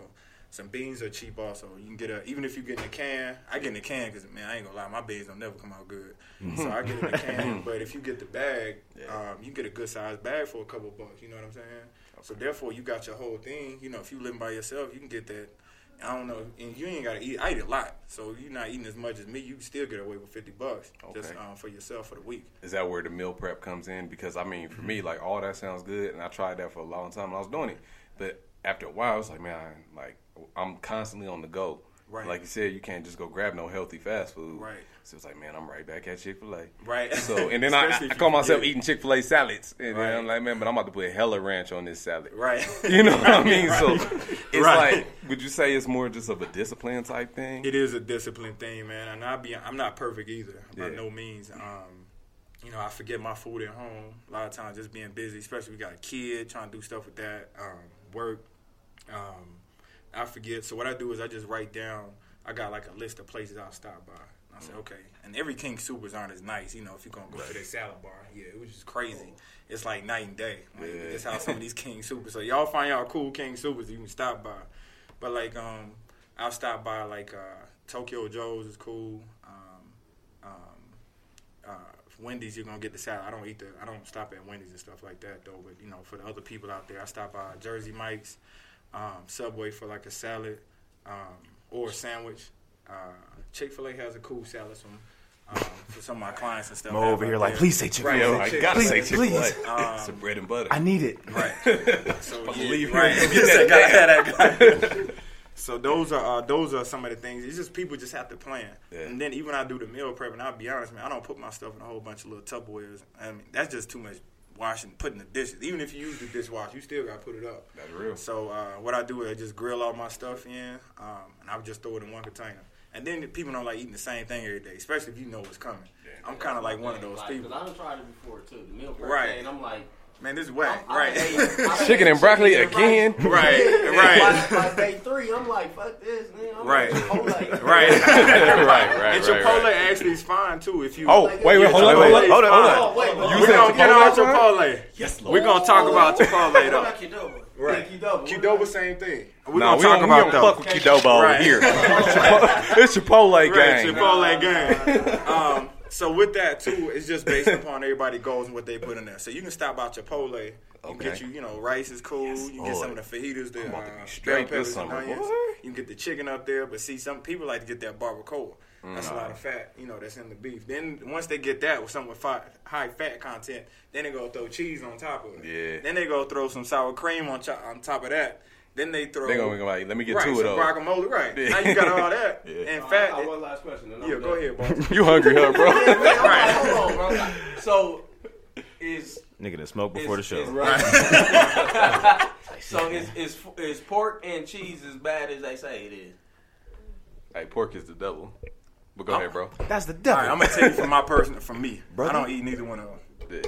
Some beans are cheap also. You can get a even if you get in a can. I get in a can because man, I ain't gonna lie, my beans don't never come out good. so I get in a can. but if you get the bag, um, you get a good sized bag for a couple bucks. You know what I'm saying? So therefore, you got your whole thing. You know, if you living by yourself, you can get that. I don't know, and you ain't gotta eat. I eat a lot, so you're not eating as much as me. You can still get away with fifty bucks just um, for yourself for the week. Is that where the meal prep comes in? Because I mean, for Mm-hmm. me, like all that sounds good, and I tried that for a long time. and I was doing it, but after a while, I was like, man, like I'm constantly on the go. Right. Like you said, you can't just go grab no healthy fast food. Right. So it's like, man, I'm right back at Chick Fil A. Right. So and then I, I call myself eating Chick Fil A salads, and Right. then I'm like, man, but I'm about to put hella ranch on this salad. Right. You know what I mean? So it's Right. like, would you say it's more just of a discipline type thing? It is a discipline thing, man. And I be I'm not perfect either, by Yeah. no means. Um, you know, I forget my food at home a lot of times, just being busy. Especially we got a kid trying to do stuff with that, um, work. Um, I forget. So what I do is I just write down. I got like a list of places I'll stop by. And I say, okay. And every King Supers aren't as nice, you know. If you're gonna go to their salad bar, yeah, it was just crazy. It's like night and day. Like, Yeah. That's how some of these King Supers. So y'all find y'all cool King Supers you can stop by. But like, um, I'll stop by like uh, Tokyo Joe's is cool. Um, um, uh, Wendy's, you're gonna get the salad. I don't eat the. I don't stop at Wendy's and stuff like that though. But you know, for the other people out there, I stop by Jersey Mike's, um, Subway for like a salad um, or a sandwich. Uh, Chick Fil A has a cool salad some, um, for some of my clients and stuff. Mo over here like, there. please say Chick-fil-A. Right, I gotta say Please, Chick Fil please. A. It's a bread and butter. I need it. Right. So yeah, believe right. it. Get that. So those are uh, those are some of the things. It's just people just have to plan. Yeah. And then even I do the meal prep, and I'll be honest, man, I don't put my stuff in a whole bunch of little Tupperwares. I mean, that's just too much washing, putting the dishes. Even if you use the dishwasher, you still got to put it up. That's real. So uh, what I do is I just grill all my stuff in, um, and I would just throw it in one container. And then people don't like eating the same thing every day, especially if you know what's coming. I'm kind of like one of those like, people. Cause I done tried it before too. The meal prep Right. thing, I'm like, Man, this is whack, I- I right? ate- I ate Chicken and broccoli again? Right, Yeah, right. Like, like day three, I'm like, fuck this, man. I'm Right. Like, right, right, right, And Chipotle right. actually is fine too if you. Oh, wait, wait, hold on, hold on, hold on, hold on. Oh, wait, wait, You We're said gonna get on Chipotle, Chipotle. Yes, We're gonna talk about Chipotle What though. Right. Yeah, Qdoba. Qdoba, same thing. We're No, gonna we talk don't, about we don't fuck with Qdoba over here. it's Chipotle Right, gang. Chipotle gang. Um, So with that too, it's just based upon everybody goals and what they put in there. So you can stop out Chipotle. You can Okay. get you, you know, rice is cool. you can get some of the fajitas, the I'm about to be uh, bell peppers and onions. boy. You can get the chicken up there, but see, some people like to get that barbacoa. That's a lot of fat, you know, that's in the beef. Then once they get that with some with fi- high fat content, then they go throw cheese on top of it. Yeah. Then they go throw some sour cream on cho- on top of that. Then they throw. They gonna be like, let me get right, two of some those. guacamole, right? Yeah. Now you got all that Yeah. and I fat. got one last question. and I'm yeah, done. go ahead, boss. You hungry, huh, bro? Yeah, man, I'm hold on, bro. So, is Nigga done smoke before the show. Is, right. so is, is is pork and cheese as bad as they say it is? hey, pork is the devil. But go oh. ahead, bro. That's the All devil. right, I'm gonna tell you from my person, from me. Brother? I don't eat neither one of them.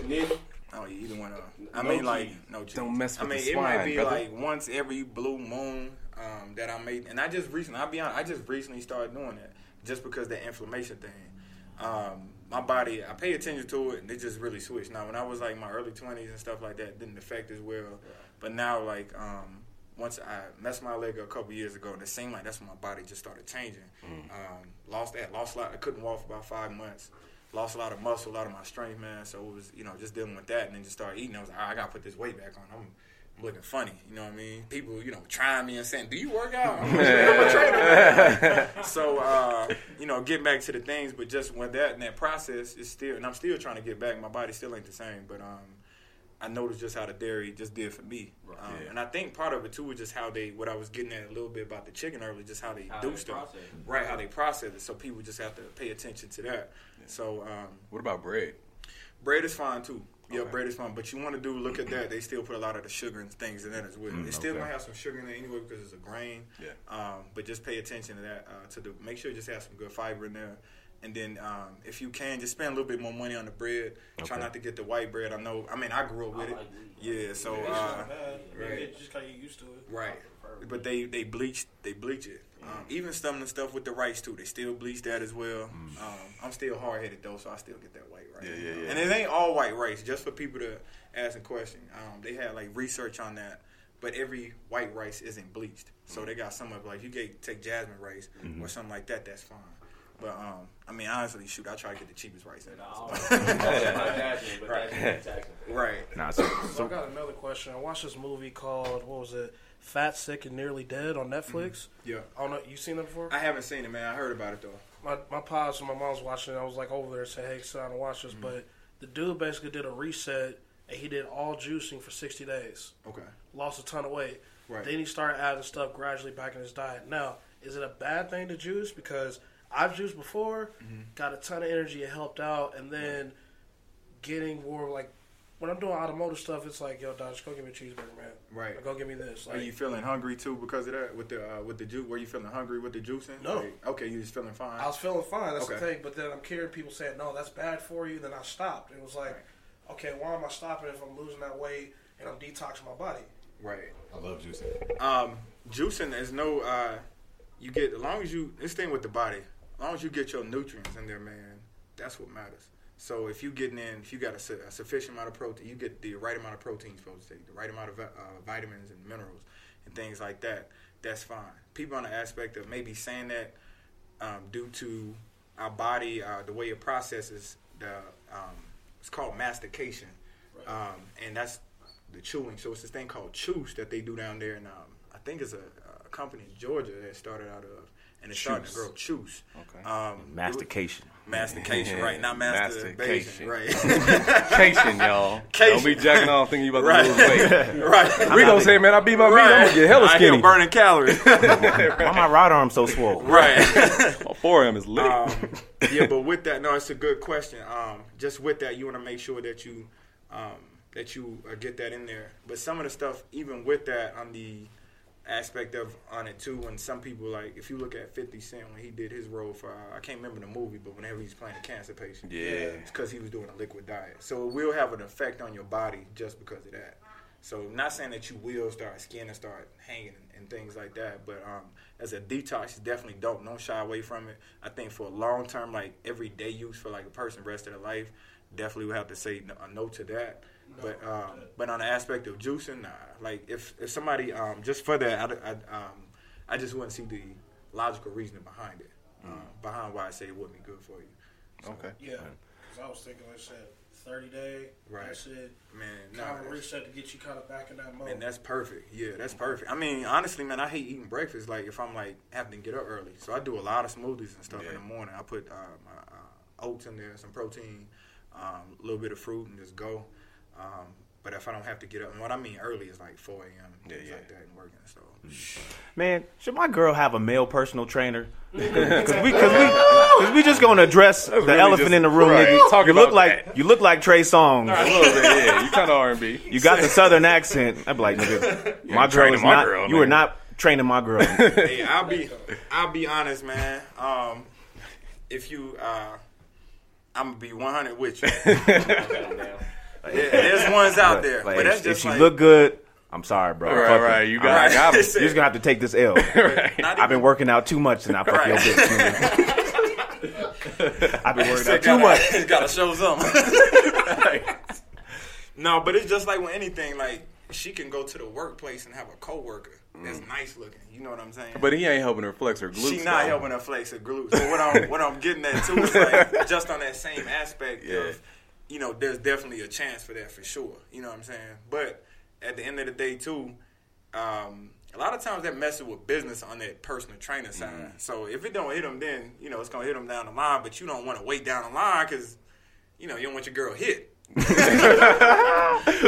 Yeah. I don't either one of them. I No mean, like no cheese. Don't mess with I mean, the it might be brother. like once every blue moon um, that I made, and I just recently, I'll be honest, I just recently started doing that just because the inflammation thing. um, my body, I pay attention to it, and it just really switched. Now, when I was like my early twenties and stuff like that, it didn't affect as well. But now, like um, once I messed my leg up a couple years ago, and it seemed like that's when my body just started changing. Um, lost that, lost a lot. I couldn't walk for about five months. Lost a lot of muscle, a lot of my strength, man. So it was, you know, just dealing with that, and then just started eating. I was like, I gotta put this weight back on. I'm, I'm looking funny, you know what I mean? People, you know, trying me and saying, "Do you work out?" I'm, a trainer. so, uh, you know, getting back to the things, but just when that and that process is still, and I'm still trying to get back. My body still ain't the same, but um, I noticed just how the dairy just did for me. Um, And I think part of it too was just how they, what I was getting at a little bit about the chicken earlier, just how they How do they stuff, process right? How they process it. So people just have to pay attention to that. So um, What about bread? bread is fine too. Yeah, Okay. bread is fine, but you want to do look at that. They still put a lot of the sugar and things in that as well. it still okay. gonna have some sugar in it anyway because it's a grain. Yeah. Um, but just pay attention to that. Uh, to the make sure you just have some good fiber in there. And then, um, if you can, just spend a little bit more money on the bread. Try not to get the white bread. I know. I mean, I grew up with I it. like. Yeah. So, It's uh, not bad. right. You just gotta get used to it. right. But they they bleach they bleach it. Um, even some of the stuff with the rice too, they still bleach that as well. Um, I'm still hard headed though, so I still get that white rice. Yeah, yeah, yeah. And it ain't all white rice. Just for people to ask a question, um, they had like research on that. But every white rice isn't bleached, so they got some of like you get take jasmine rice or something like that. That's fine. But um, I mean, honestly, shoot, I try to get the cheapest rice. In No, there. I don't know. That's not jasmine, but Right. that's right. Nah, so, So I got another question. I watched this movie called what was it? Fat, Sick, and Nearly Dead on Netflix. Mm-hmm. Yeah. I don't know. You seen it before? I haven't seen it, man. I heard about it though. my my pops and my mom's watching it. I was like over there saying, "Hey, sit down and watch this." Mm-hmm. But the dude basically did a reset and he did all juicing for sixty days. Okay. Lost a ton of weight. Right. Then he started adding stuff gradually back in his diet. Now, is it a bad thing to juice? Because I've juiced before, mm-hmm. got a ton of energy, it helped out, and then getting more like when I'm doing automotive stuff, it's like, yo, Dodge, go get me a cheeseburger, man. Right. Or go get me this. Are Like, you feeling hungry too because of that with the uh, with the juice? Were you feeling hungry with the juicing? No. Like, okay, you just feeling fine. I was feeling fine. That's the Okay. thing. But then I'm hearing people saying, "No, that's bad for you." Then I stopped. It was like, okay, why am I stopping if I'm losing that weight and I'm detoxing my body? right. I love juicing. Um, juicing is no. Uh, you get as long as you this thing with the body. As long as you get your nutrients in there, man, that's what matters. So if you getting in, if you got a, su- a sufficient amount of protein, you get the right amount of protein you're supposed to take, the right amount of uh, vitamins and minerals and things like that. That's fine. People on the aspect of maybe saying that um, due to our body, uh, the way it processes the, um, it's called mastication, um, and that's the chewing. So it's this thing called Choose that they do down there, and um, I think it's a, a company in Georgia that started out of, and it's starting to Choose. grow. Choose. Okay. Um, mastication. Mastication, right? Not masturbation, Mastication. right? Cation, y'all. Cation. Don't be jacking off thinking you about Right. to lose weight. right. Recco say, man, I beat my meat, I'm gonna get hella I hear skinny. burning calories. Why my right arm so swole? right. My forearm is lit. um, yeah, but with that, no, it's a good question. Um, just with that, you want to make sure that you um, that you uh, get that in there. But some of the stuff, even with that, on the aspect of on it too, when some people like, if you look at Fifty Cent when he did his role for, uh, I can't remember the movie, but whenever he's playing a cancer patient, Yeah. it's because he was doing a liquid diet. So it will have an effect on your body just because of that. So not saying that you will start skin and start hanging and, and things like that, but um, as a detox, it's definitely dope. Don't shy away from it. I think for a long term, like everyday use for like a person rest of their life, definitely would have to say no, a no to that. But um, but on the aspect of juicing, nah. Like if if somebody um, just for that, I, I, um, I just wouldn't see the logical reasoning behind it, uh, behind why I say it wouldn't be good for you. okay. Yeah. Because I was thinking, like I said, 30 day, Right. that's it. Man, nah, Kind of that's- reset to get you kind of back in that mode. And that's perfect. Yeah, that's perfect. I mean, honestly, man, I hate eating breakfast. Like if I'm like having to get up early, so I do a lot of smoothies and stuff Yeah. in the morning. I put uh, my uh, oats in there, some protein, um, a little bit of fruit, and just go. Um, but if I don't have to get up, and what I mean early is like 4 a.m. Yeah, things yeah. like that, and working. So Man, should my girl have a male personal trainer? Because we, cause we, cause we just gonna address the really elephant just- in the room. right. nigga. Talk you look about like that. you look like Trey Songz. A little bit, yeah. You kind of R&B. You got the southern accent. I'd be like, nigga, my girl training is my not. girl, you are nigga. not training my girl. hey, I'll be, I'll be honest, man. Um, if you, uh, I'm gonna be 100 with you. There- There's ones out there, Like, but that's if, just if she like, look good, I'm sorry, bro. Right, Fuck right. You I'm- got, Right. I got him. You're just gonna have to take this L. Not I've been working out too much and I fuck your Right. bitch. I've been worried Said out too gotta- much. Gotta show something. no, but it's just like with anything. Like she can go to the workplace and have a coworker that's mm. nice looking. You know what I'm saying? But he ain't helping her flex her glutes. she not though. helping her flex her glutes. So what I'm what I'm getting at too is like just on that same aspect Yeah. of you know there's definitely a chance for that for sure. You know what I'm saying? But at the end of the day too, um, a lot of times that messes with business on that personal trainer side. Mm-hmm. So if it don't hit them, then you know it's gonna hit them down the line. But you don't want to wait down the line because you know you don't want your girl hit.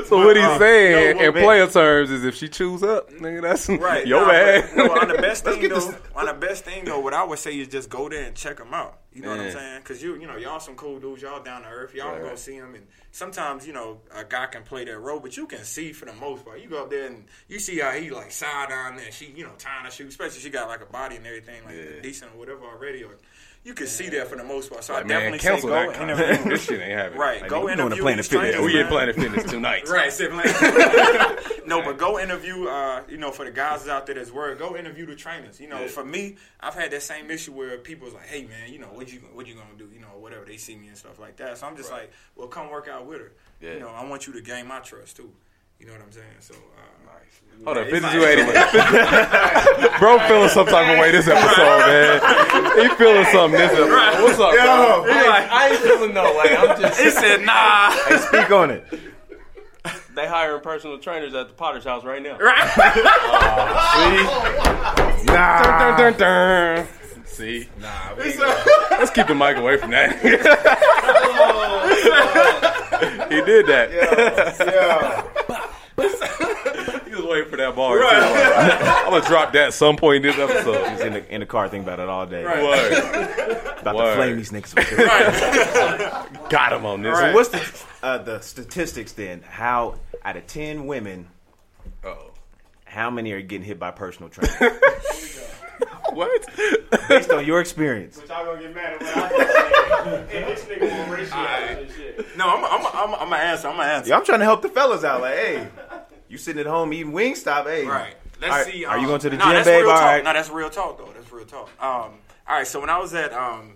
So what he's uh, saying no, well, in man- player terms is if she chews up, nigga, that's Right. your nah, bad. but, no, on the best Let's thing get though, this- on the best thing though, what I would say is just go there and check them out. You know what I'm saying? Because you, you know, y'all some cool dudes. Y'all down to earth. Y'all Right, go right. see them, and sometimes you know a guy can play that role, but you can see for the most part. You go up there and you see how he like side on there. She, you know, tying her shoe, especially she got like a body and everything like Yeah. decent or whatever already. Or you can see that for the most part. So Like, I man, definitely cancel say that go kind interview. This shit ain't happening. Right, Like, go we going to interview Planet these Fitness. We in man. Planet Fitness tonight. Right, sibling. no, but go interview. Uh, you know, for the guys out there that's worried, go interview the trainers. You know, Yeah. for me, I've had that same issue where people's like, "Hey, man, you know what you what you gonna do? You know, whatever they see me and stuff like that." So I'm just like, "Well, come work out with her. Yeah. You know, I want you to gain my trust too. You know what I'm saying? So, uh, Hold on, 5280. Bro feeling some type of way this episode, man. He feeling something this episode. What's up, bro? I, I ain't feeling no way. I'm just. he said, "Nah." Hey, speak on it. They hiring personal trainers at the Potter's house right now. Oh, dun, dun, dun. See? Nah, let's keep the mic away from that. he did that. he was waiting for that bar. too. I'm gonna drop that at some point in this episode. He's in the, in the car thinking about it all day. Word. About Word. to flame these niggas. with. Got him on this. So what's the uh, the statistics then? How out of ten women, Oh. how many are getting hit by personal trainers What? based on your experience? Y'all gonna get mad at what I say. And this nigga will ratio and shit. No, I'm, I'm, I'm, I'm gonna answer. I'm gonna answer. Yeah, I'm trying to help the fellas out. Like, hey, you sitting at home eating Wingstop, hey, Right. Let's right, see. are you um, going to the nah, gym, that's babe? Real All talk. right. No, that's real talk though. That's real talk. Um, all right. So when I was at um,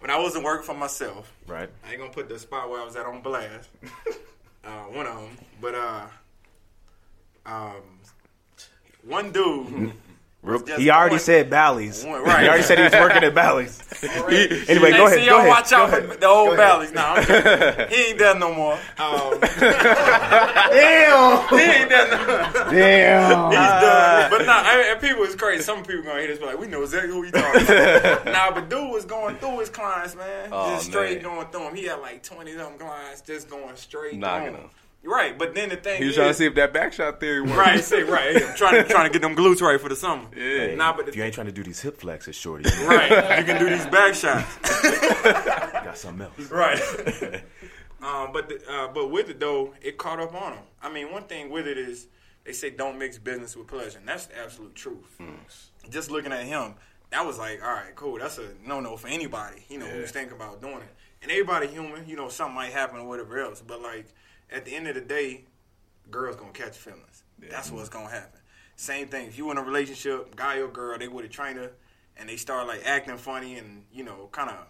when I wasn't working for myself, right. I ain't gonna put the spot where I was at on blast. uh, one of them, but uh, um, one dude. He already going- said Bally's. Right. He already said he was working at Bally's. anyway, go ahead. see, Go y'all ahead. watch out for the old valleys. Now he ain't done no more. Um, Damn. he ain't done no Damn. He's done. But nah, I, and people is crazy. Some people gonna hear this, be like, we know exactly who he talking about. nah, but dude was going through his clients, man. Oh, just straight man. going through them. He had like 20 of them clients just going straight Knocking through them. Right, but then the thing He was is, trying to see if that back shot theory works. right, say right. I'm trying to trying to get them glutes right for the summer. Yeah. Nah, but If you ain't trying to do these hip flexes, shorty, right, you can do these back shots. got something else. Right. um, but the, uh, but with it though, it caught up on him. I mean, one thing with it is they say don't mix business with pleasure, and that's the absolute truth. Just looking at him, that was like, all right, cool. That's a no no for anybody, you know, who's thinking about doing it. And everybody human, you know, something might happen or whatever else. But like at the end of the day, girls gonna catch feelings. That's what's gonna happen. Same thing. If you in a relationship, guy or girl, they with a trainer, and they start like acting funny and you know, kind of.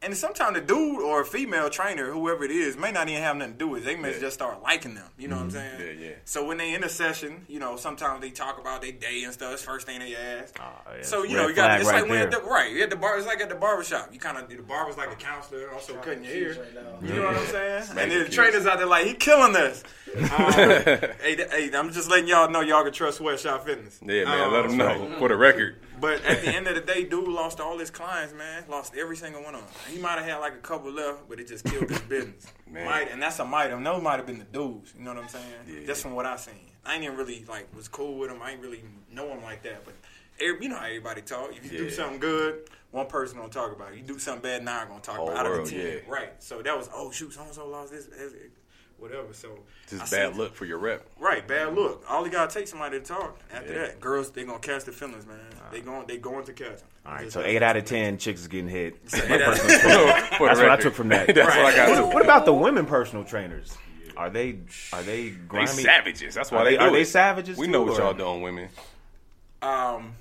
And sometimes the dude or a female trainer, whoever it is, may not even have nothing to do with it. They may just start liking them. You know what I'm saying? Yeah, yeah. So when they in a session, you know, sometimes they talk about their day and stuff. It's first thing they ask. Ah, yeah, so it's you know, you got flag it's right like when at the right, you at the bar. It's like at the barber shop. You kind of the barber's like a counselor, also cutting your hair. Right now. You know what I'm saying? And the trainers out there like he killing us. Um, hey, hey, I'm just letting y'all know y'all can trust Sweatshop Fitness. Yeah, man, Um, let them know for the record. But at the end of the day, dude lost all his clients, man. Lost every single one of them. He might have had like a couple left, but it just killed his business. Man. Might, and that's a might have. Those might have been the dudes. You know what I'm saying? Yeah. Just from what I seen. I ain't even really like was cool with him. I ain't really know him like that. But every, you know how everybody talk. If you do something good, one person gonna talk about it. You do something bad, nine gonna talk Whole about it. Out world, of the ten, yeah. right? So that was oh shoot, so and so lost this, whatever. So I Just seen- bad look for your rep. Right, bad look. All you gotta take somebody to talk. After Yeah. that, girls they gonna catch the feelings, man. They going they going to catch them. All right, Just so eight out of ten chicks is getting hit. eight out of- That's what I took from that. That's what I got. What, what about the women personal trainers? Are they are they They savages. That's why Are they, they- do are they savages We too, know what or- y'all doing, women. Um,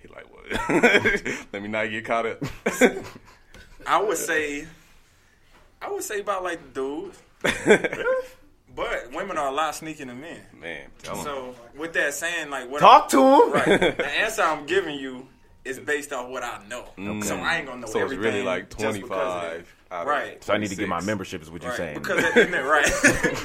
He like what? Let me not get caught up. I would say, I would say about like the dudes. but women are a lot sneakier than men. Man, tell 'em. So with that saying, like what Talk to him. Right. The answer I'm giving you is based off what I know. So I ain't gonna know so it's everything. really like just because of 25. Out of Right. So I need to get my 26. membership. Is what you're Right. saying? Because at the end, right.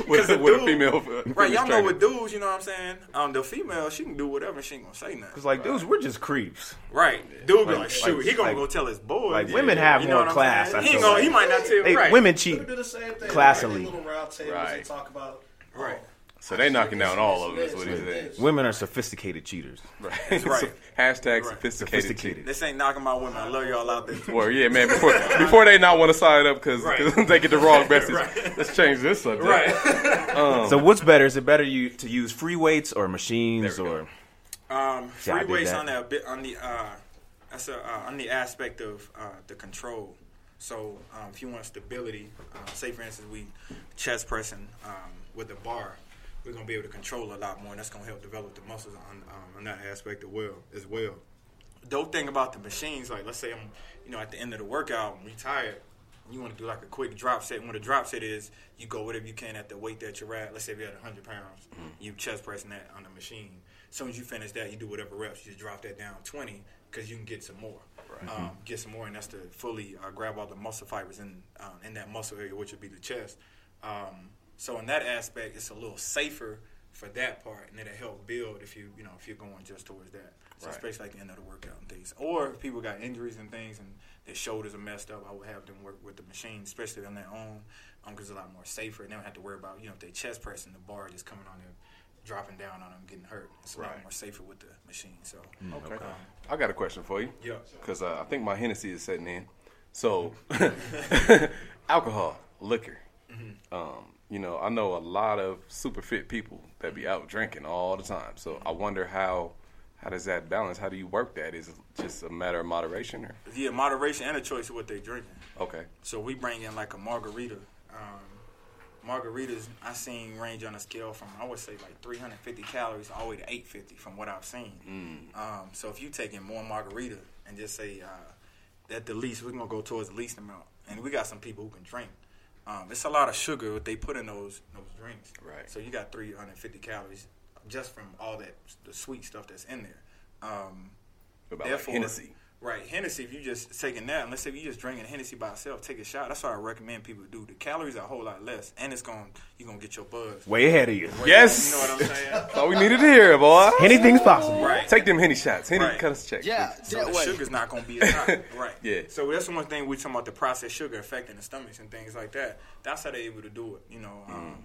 Because the with a dude- female. Right, y'all know trainer. with dudes, you know what I'm saying? Um, the female, she can do whatever, she ain't gonna say nothing. It's like, dudes, we're just creeps. Right, dude, be Like- like, shoot, like- he gonna like- go tell his boy. like, women have you know more class. I He ain't gonna, like. he might not tell. They, right, Women cheat. do the same thing. Classily. Little round tables Right. and talk about. right. So they knocking down all of them. Is what he This, said. Women are sophisticated cheaters. Right. right. Hashtag Right. sophisticated. Sophisticated. This ain't knocking my women. I love y'all out there. Well, yeah, man. Before before they not want to sign up because Right. they get the wrong message. Right. Let's change this subject. Right. So what's better? Is it better you to use free weights or machines There we or? Um, free did weights that. on that bit on the uh, that's a, uh, on the aspect of uh, the control. So um, if you want stability, uh, say for instance we chest pressing um, with a bar, we're gonna be able to control a lot more, and that's gonna help develop the muscles on um, on that aspect as well as well. Dope thing about the machines, like let's say I'm you know at the end of the workout, I'm retired. You want to do like a quick drop set. When a drop set is, you go whatever you can at the weight that you're at. Let's say if you're at 100 pounds, you chest pressing that on the machine. As soon as you finish that, you do whatever reps. You just drop that down 20 because you can get some more. Um, get some more, and that's to fully uh, grab all the muscle fibers in uh, in that muscle area, which would be the chest. Um, so in that aspect, it's a little safer for that part, and it'll help build if you you know if you're going just towards that. So Right. especially like the end of the workout and things, or if people got injuries and things and their shoulders are messed up, I would have them work with the machine, especially on their own, because it's a lot more safer. And they don't have to worry about you know if they chest pressing the bar just coming on there, dropping down on them, getting hurt. It's a lot more safer with the machine. So Okay. I got a question for you. Yeah. Because uh, I think my Hennessy is setting in. So, alcohol, liquor. Mm-hmm. Um, you know, I know a lot of super fit people that be out drinking all the time. So I wonder how how does that balance? How do you work that? Is it just a matter of moderation or yeah, moderation and a choice of what they're drinking. okay? So we bring in like a margarita. Um, margaritas I've seen range on a scale from I would say like 350 calories all the way to 850 from what I've seen. Um, so if you take in more margarita and just say uh, at the least we're gonna go towards the least amount, and we got some people who can drink. Um, it's a lot of sugar what they put in those those drinks. Right. So you got 350 calories just from all that the sweet stuff that's in there. Um, About like Hennessy. Right, Hennessy. If you just taking that, and let's say if you just drinking Hennessy by itself, take a shot. That's what I recommend people do. The calories are a whole lot less, and it's going you're gonna get your buzz. Way ahead of you. Yes. you know what I'm saying. That's all we needed to hear, boy. Anything's possible. right. Take them Henny shots. Henny, Right. cut us a check. Yeah, please. So that the way. sugar's not gonna be as high. right. Yeah. So that's one thing we talking about the processed sugar affecting the stomachs and things like that. That's how they able to do it. You know, um,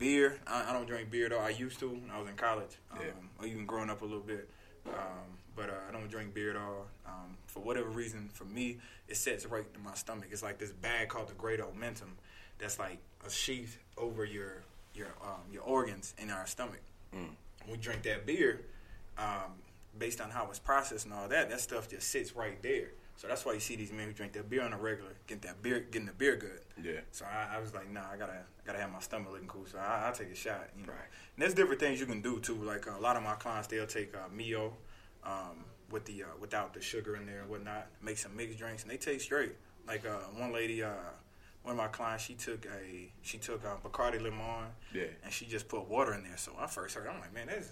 beer. I, I don't drink beer though. I used to when I was in college, um, Yeah. or even growing up a little bit. Um, but uh, I don't drink beer at all. Um, for whatever reason, for me, it sets right in my stomach. It's like this bag called the Great Omentum, That's like a sheath over your your um, your organs in our stomach. When we drink that beer, um, based on how it's processed and all that, that stuff just sits right there. So that's why you see these men who drink their beer on a regular, get that beer, getting the beer good. Yeah. So I, I was like, nah, I gotta, gotta have my stomach looking cool. So I, I'll take a shot. You know. Right. And there's different things you can do too. Like uh, a lot of my clients, they'll take uh, Mio, um, with the uh, without the sugar in there and whatnot. Make some mixed drinks, and they taste straight. Like uh, one lady, uh, one of my clients, she took a, she took uh, Bacardi Limon, Yeah. and she just put water in there. So I first heard, I'm like, man, that's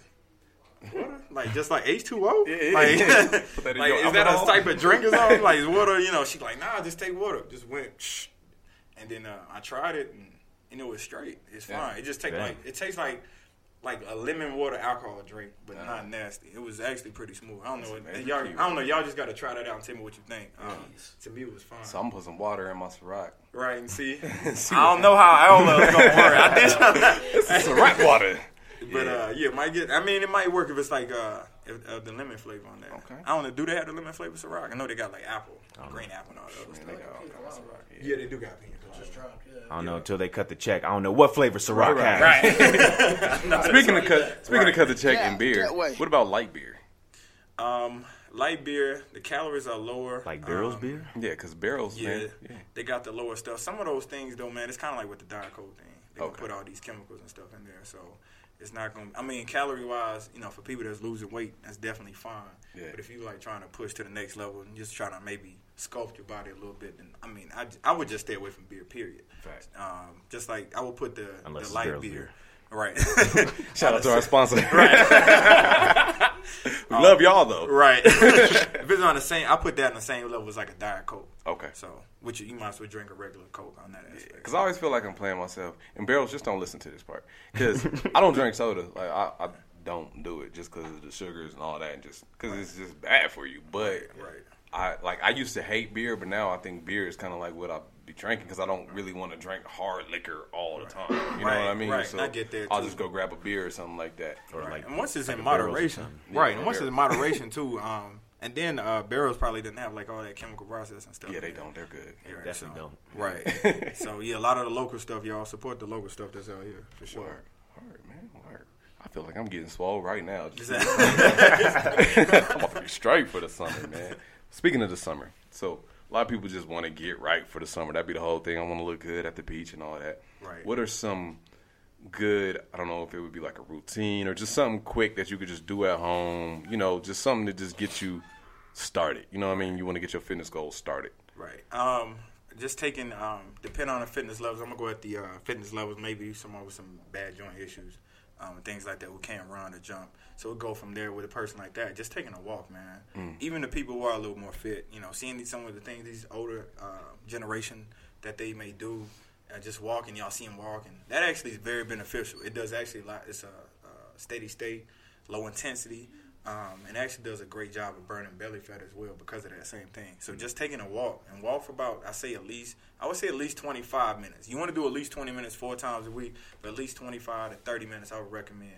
water, like just like H two O. Yeah, yeah, Like, yeah. Put that like is that a type of drink or something? Like water, you know? She's like, nah, just take water. Just went, shh. and then uh, I tried it, and, and it was straight. It's Yeah. fine. It just take Damn. like it tastes like like a lemon water alcohol drink, but not nasty. It was actually pretty smooth. I don't know. That's Y'all, amazing. I don't know. Y'all just got to try that out and tell me what you think. Um, to me, it was fine. So I'm gonna put some water in my Ciroc. right and see, See I don't know how Iola is gonna work. I did. Ciroc water. But uh, yeah, it might get. I mean, it might work if it's like uh, if, uh the lemon flavor on there. Okay. I don't know. Do they have the lemon flavor Ciroc? I know they got like apple, green apple, and all the other stuff. They got all kinds of Ciroc. Yeah, they do got pina colada. Just drunk, yeah. I don't know until they cut the check. I don't know what flavor Ciroc has. Right. Speaking of cut, speaking of cut the check Yeah, and beer, what about light beer? um, light beer, the calories are lower. Like barrels Um, beer. Yeah, because barrels, Yeah, man. Yeah. they got the lower stuff. Some of those things, though, man, it's kind of like with the diet coke thing. They can Okay. put all these chemicals and stuff in there. So it's not going. to I mean, calorie wise, you know, for people that's losing weight, that's definitely fine. Yeah. But if you like trying to push to the next level and just trying to maybe sculpt your body a little bit, then I mean, I, I would just stay away from beer. Period. Facts. Um, just like I would put the Unless the light beer. beer. Right. Shout out to our sponsor. we love y'all though. right. if it's on the same, I put that on the same level as like a diet coke. Okay. So, which you, you might as well drink a regular coke on that aspect. Because I always feel like I'm playing myself. And barrels, just don't listen to this part. Because I don't drink soda. Like I, I don't do it just because of the sugars and all that, and just because it's just bad for you. But Right. I like I used to hate beer, but now I think beer is kind of like what I be drinking because I don't really want to drink hard liquor all the time. You know what I mean? right. So I get that, I'll just go grab a beer or something like that. Or Right. like and once it's like in a Barrels or moderation. Yeah, right? And once it's in moderation too, um, and then uh, barrels probably didn't have like all that chemical process and stuff. Yeah, they don't. They're good. Yeah, right, Definitely so- don't. Right. so yeah, a lot of the local stuff, y'all support the local stuff that's out here for sure. Word, word, man, word. I feel like I'm getting swole right now. Just- Exactly. I'm about to be straight for the summer, man. Speaking of the summer, so a lot of people just want to get right for the summer. That'd be the whole thing. I want to look good at the beach and all that. Right. What are some good? I don't know if it would be like a routine or just something quick that you could just do at home. You know, just something to just get you started. You know what I mean? You want to get your fitness goals started. Right. Um, just taking, um, depending on the fitness levels, I'm gonna go at the uh, fitness levels. Maybe someone with some bad joint issues, um, things like that, who can't run or jump. So we go from there with a person like that. Just taking a walk, man. Even the people who are a little more fit, you know, seeing some of the things these older uh, generation that they may do, uh, just walking. Y'all see them walking. That actually is very beneficial. It does actually a lot. It's a, uh steady state, low intensity. Um, and actually does a great job of burning belly fat as well because of that same thing. So just taking a walk and walk for about I say at least I would say at least 25 minutes. You want to do at least 20 minutes four times a week, but at least 25 to 30 minutes I would recommend.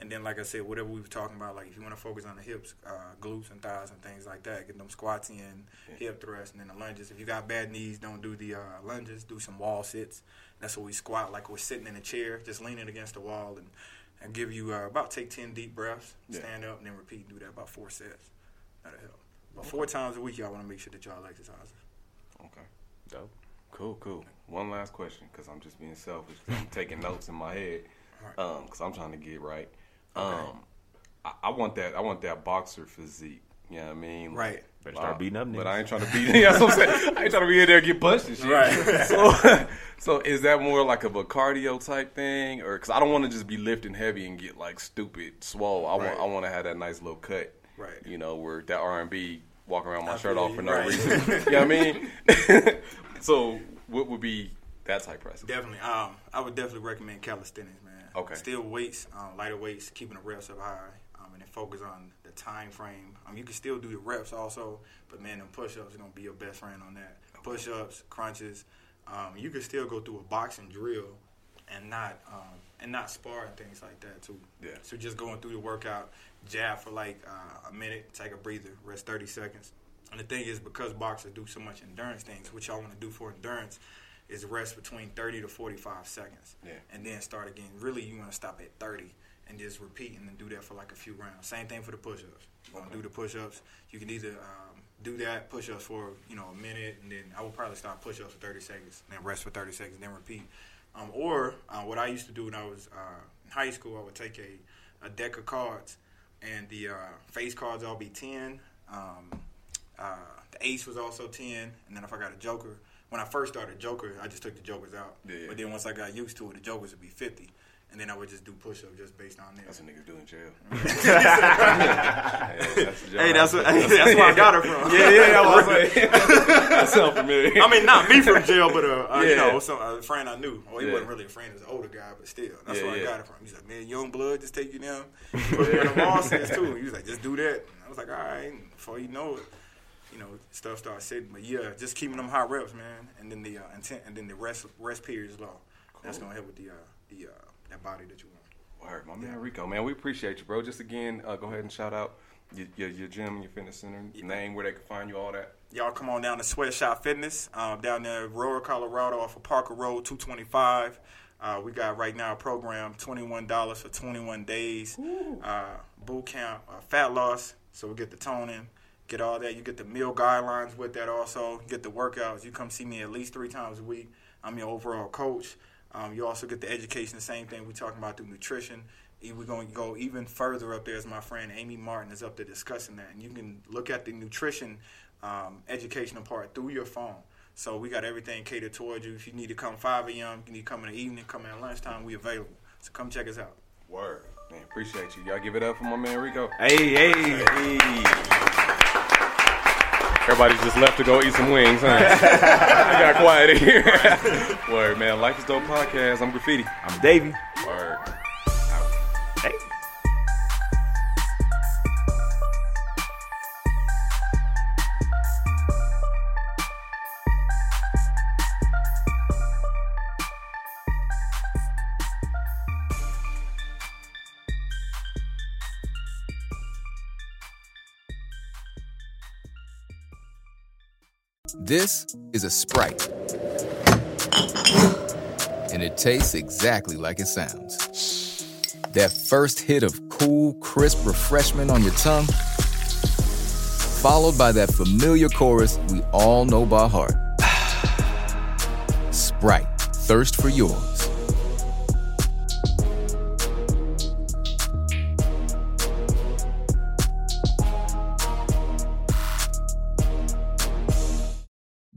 And then like I said, whatever we were talking about, like if you want to focus on the hips, uh, glutes and thighs and things like that, get them squats in, hip thrusts, and then the lunges. If you got bad knees, don't do the uh, lunges. Do some wall sits. That's what we squat like we're sitting in a chair, just leaning against the wall and and give you uh, about take 10 deep breaths, Yeah. stand up, and then repeat and do that about four sets. That'll help. But four times a week, y'all want to make sure that y'all exercise. Okay. Dope. Cool, cool. One last question, because I'm just being selfish. I'm taking notes in my head, um, because I'm trying to get right. Um, I, I want that. I want that boxer physique. You know what I mean? Right. Better start beating up But niggas. I ain't trying to beat. That's what I'm saying. I ain't trying to be in there and get punched and shit. Right. So, so is that more like of a cardio type thing, or because I don't want to just be lifting heavy and get like stupid swole. I Right. want. I want to have that nice little cut. Right. You know, where that R and B walking around my I shirt feel off for no Right. reason. you know what I mean? so what would be that type process? Definitely. Um, I would definitely recommend calisthenics, man. Okay. Still weights, um, lighter weights, keeping the reps up high, um, and then focus on the time frame. Um, you can still do the reps also, but man, them push-ups are gonna be your best friend on that. Push-ups, crunches. Um, you can still go through a boxing drill and not um, and not spar and things like that too. Yeah. So just going through the workout, jab for like uh, a minute, take a breather, rest 30 seconds. And the thing is, because boxers do so much endurance things, which y'all want to do for endurance is rest between 30 to 45 seconds. Yeah. And then start again. Really, you want to stop at 30 and just repeat and then do that for like a few rounds. Same thing for the push-ups. You want to do the push-ups. You can either um, do that push-ups for you know a minute, and then I would probably stop push-ups for 30 seconds, then rest for 30 seconds, then repeat. Um, or uh, what I used to do when I was uh, in high school, I would take a, a deck of cards, and the uh, face cards all be 10. Um, uh, the ace was also 10, and then if I got a joker, when I first started joker, I just took the jokers out. Yeah, yeah. But then once I got used to it, the jokers would be 50. And then I would just do push-ups just based on that. That's what niggas do in jail. hey, that's, Hey, that's what, that's where I got her from. yeah, yeah, I was like, that sound familiar. I mean, not me from jail, but uh, uh, you know, some a friend I knew. Well, he Yeah. wasn't really a friend; he was an older guy, but still, that's Yeah, where yeah. I got it from. He's like, "Man, young blood, just take you down, put me in the mall sense too." He was like, "Just do that." And I was like, "All right." Before you know it, you know, stuff starts sitting. But yeah, just keeping them high reps, man, and then the uh, intent, and then the rest rest period is low. That's gonna help with the uh, the uh, that body that you want. Word, my man Recco, man, we appreciate you, bro. Just again, uh, go ahead and shout out your, your, your gym, your fitness center, name, where they can find you, all that. Y'all come on down to Sweatshop Fitness um, down there, Aurora, Colorado, off of Parker Road, 225. Uh, we got right now a program, $21 for 21 days. Uh, boot camp, uh, fat loss, so we get the toning, get all that. You get the meal guidelines with that also. Get the workouts. You come see me at least three times a week. I'm your overall coach. Um, you also get the education, the same thing we talking about through nutrition We're going to go even further up there as my friend Amy Martin is up there discussing that. And you can look at the nutrition um, educational part through your phone. So we got everything catered towards you. If you need to come 5 a.m., you need to come in the evening, come in at lunchtime, we available. So come check us out. Word. Man, appreciate you. Y'all give it up for my man Recco. Hey, Hey, hey. Everybody just left to go eat some wings, huh? I got quiet in here. Word, man. Life is Dope podcast. I'm Graffiti. I'm Davey. This is a Sprite. And it tastes exactly like it sounds. That first hit of cool, crisp refreshment on your tongue, followed by that familiar chorus we all know by heart. Sprite, thirst for yours.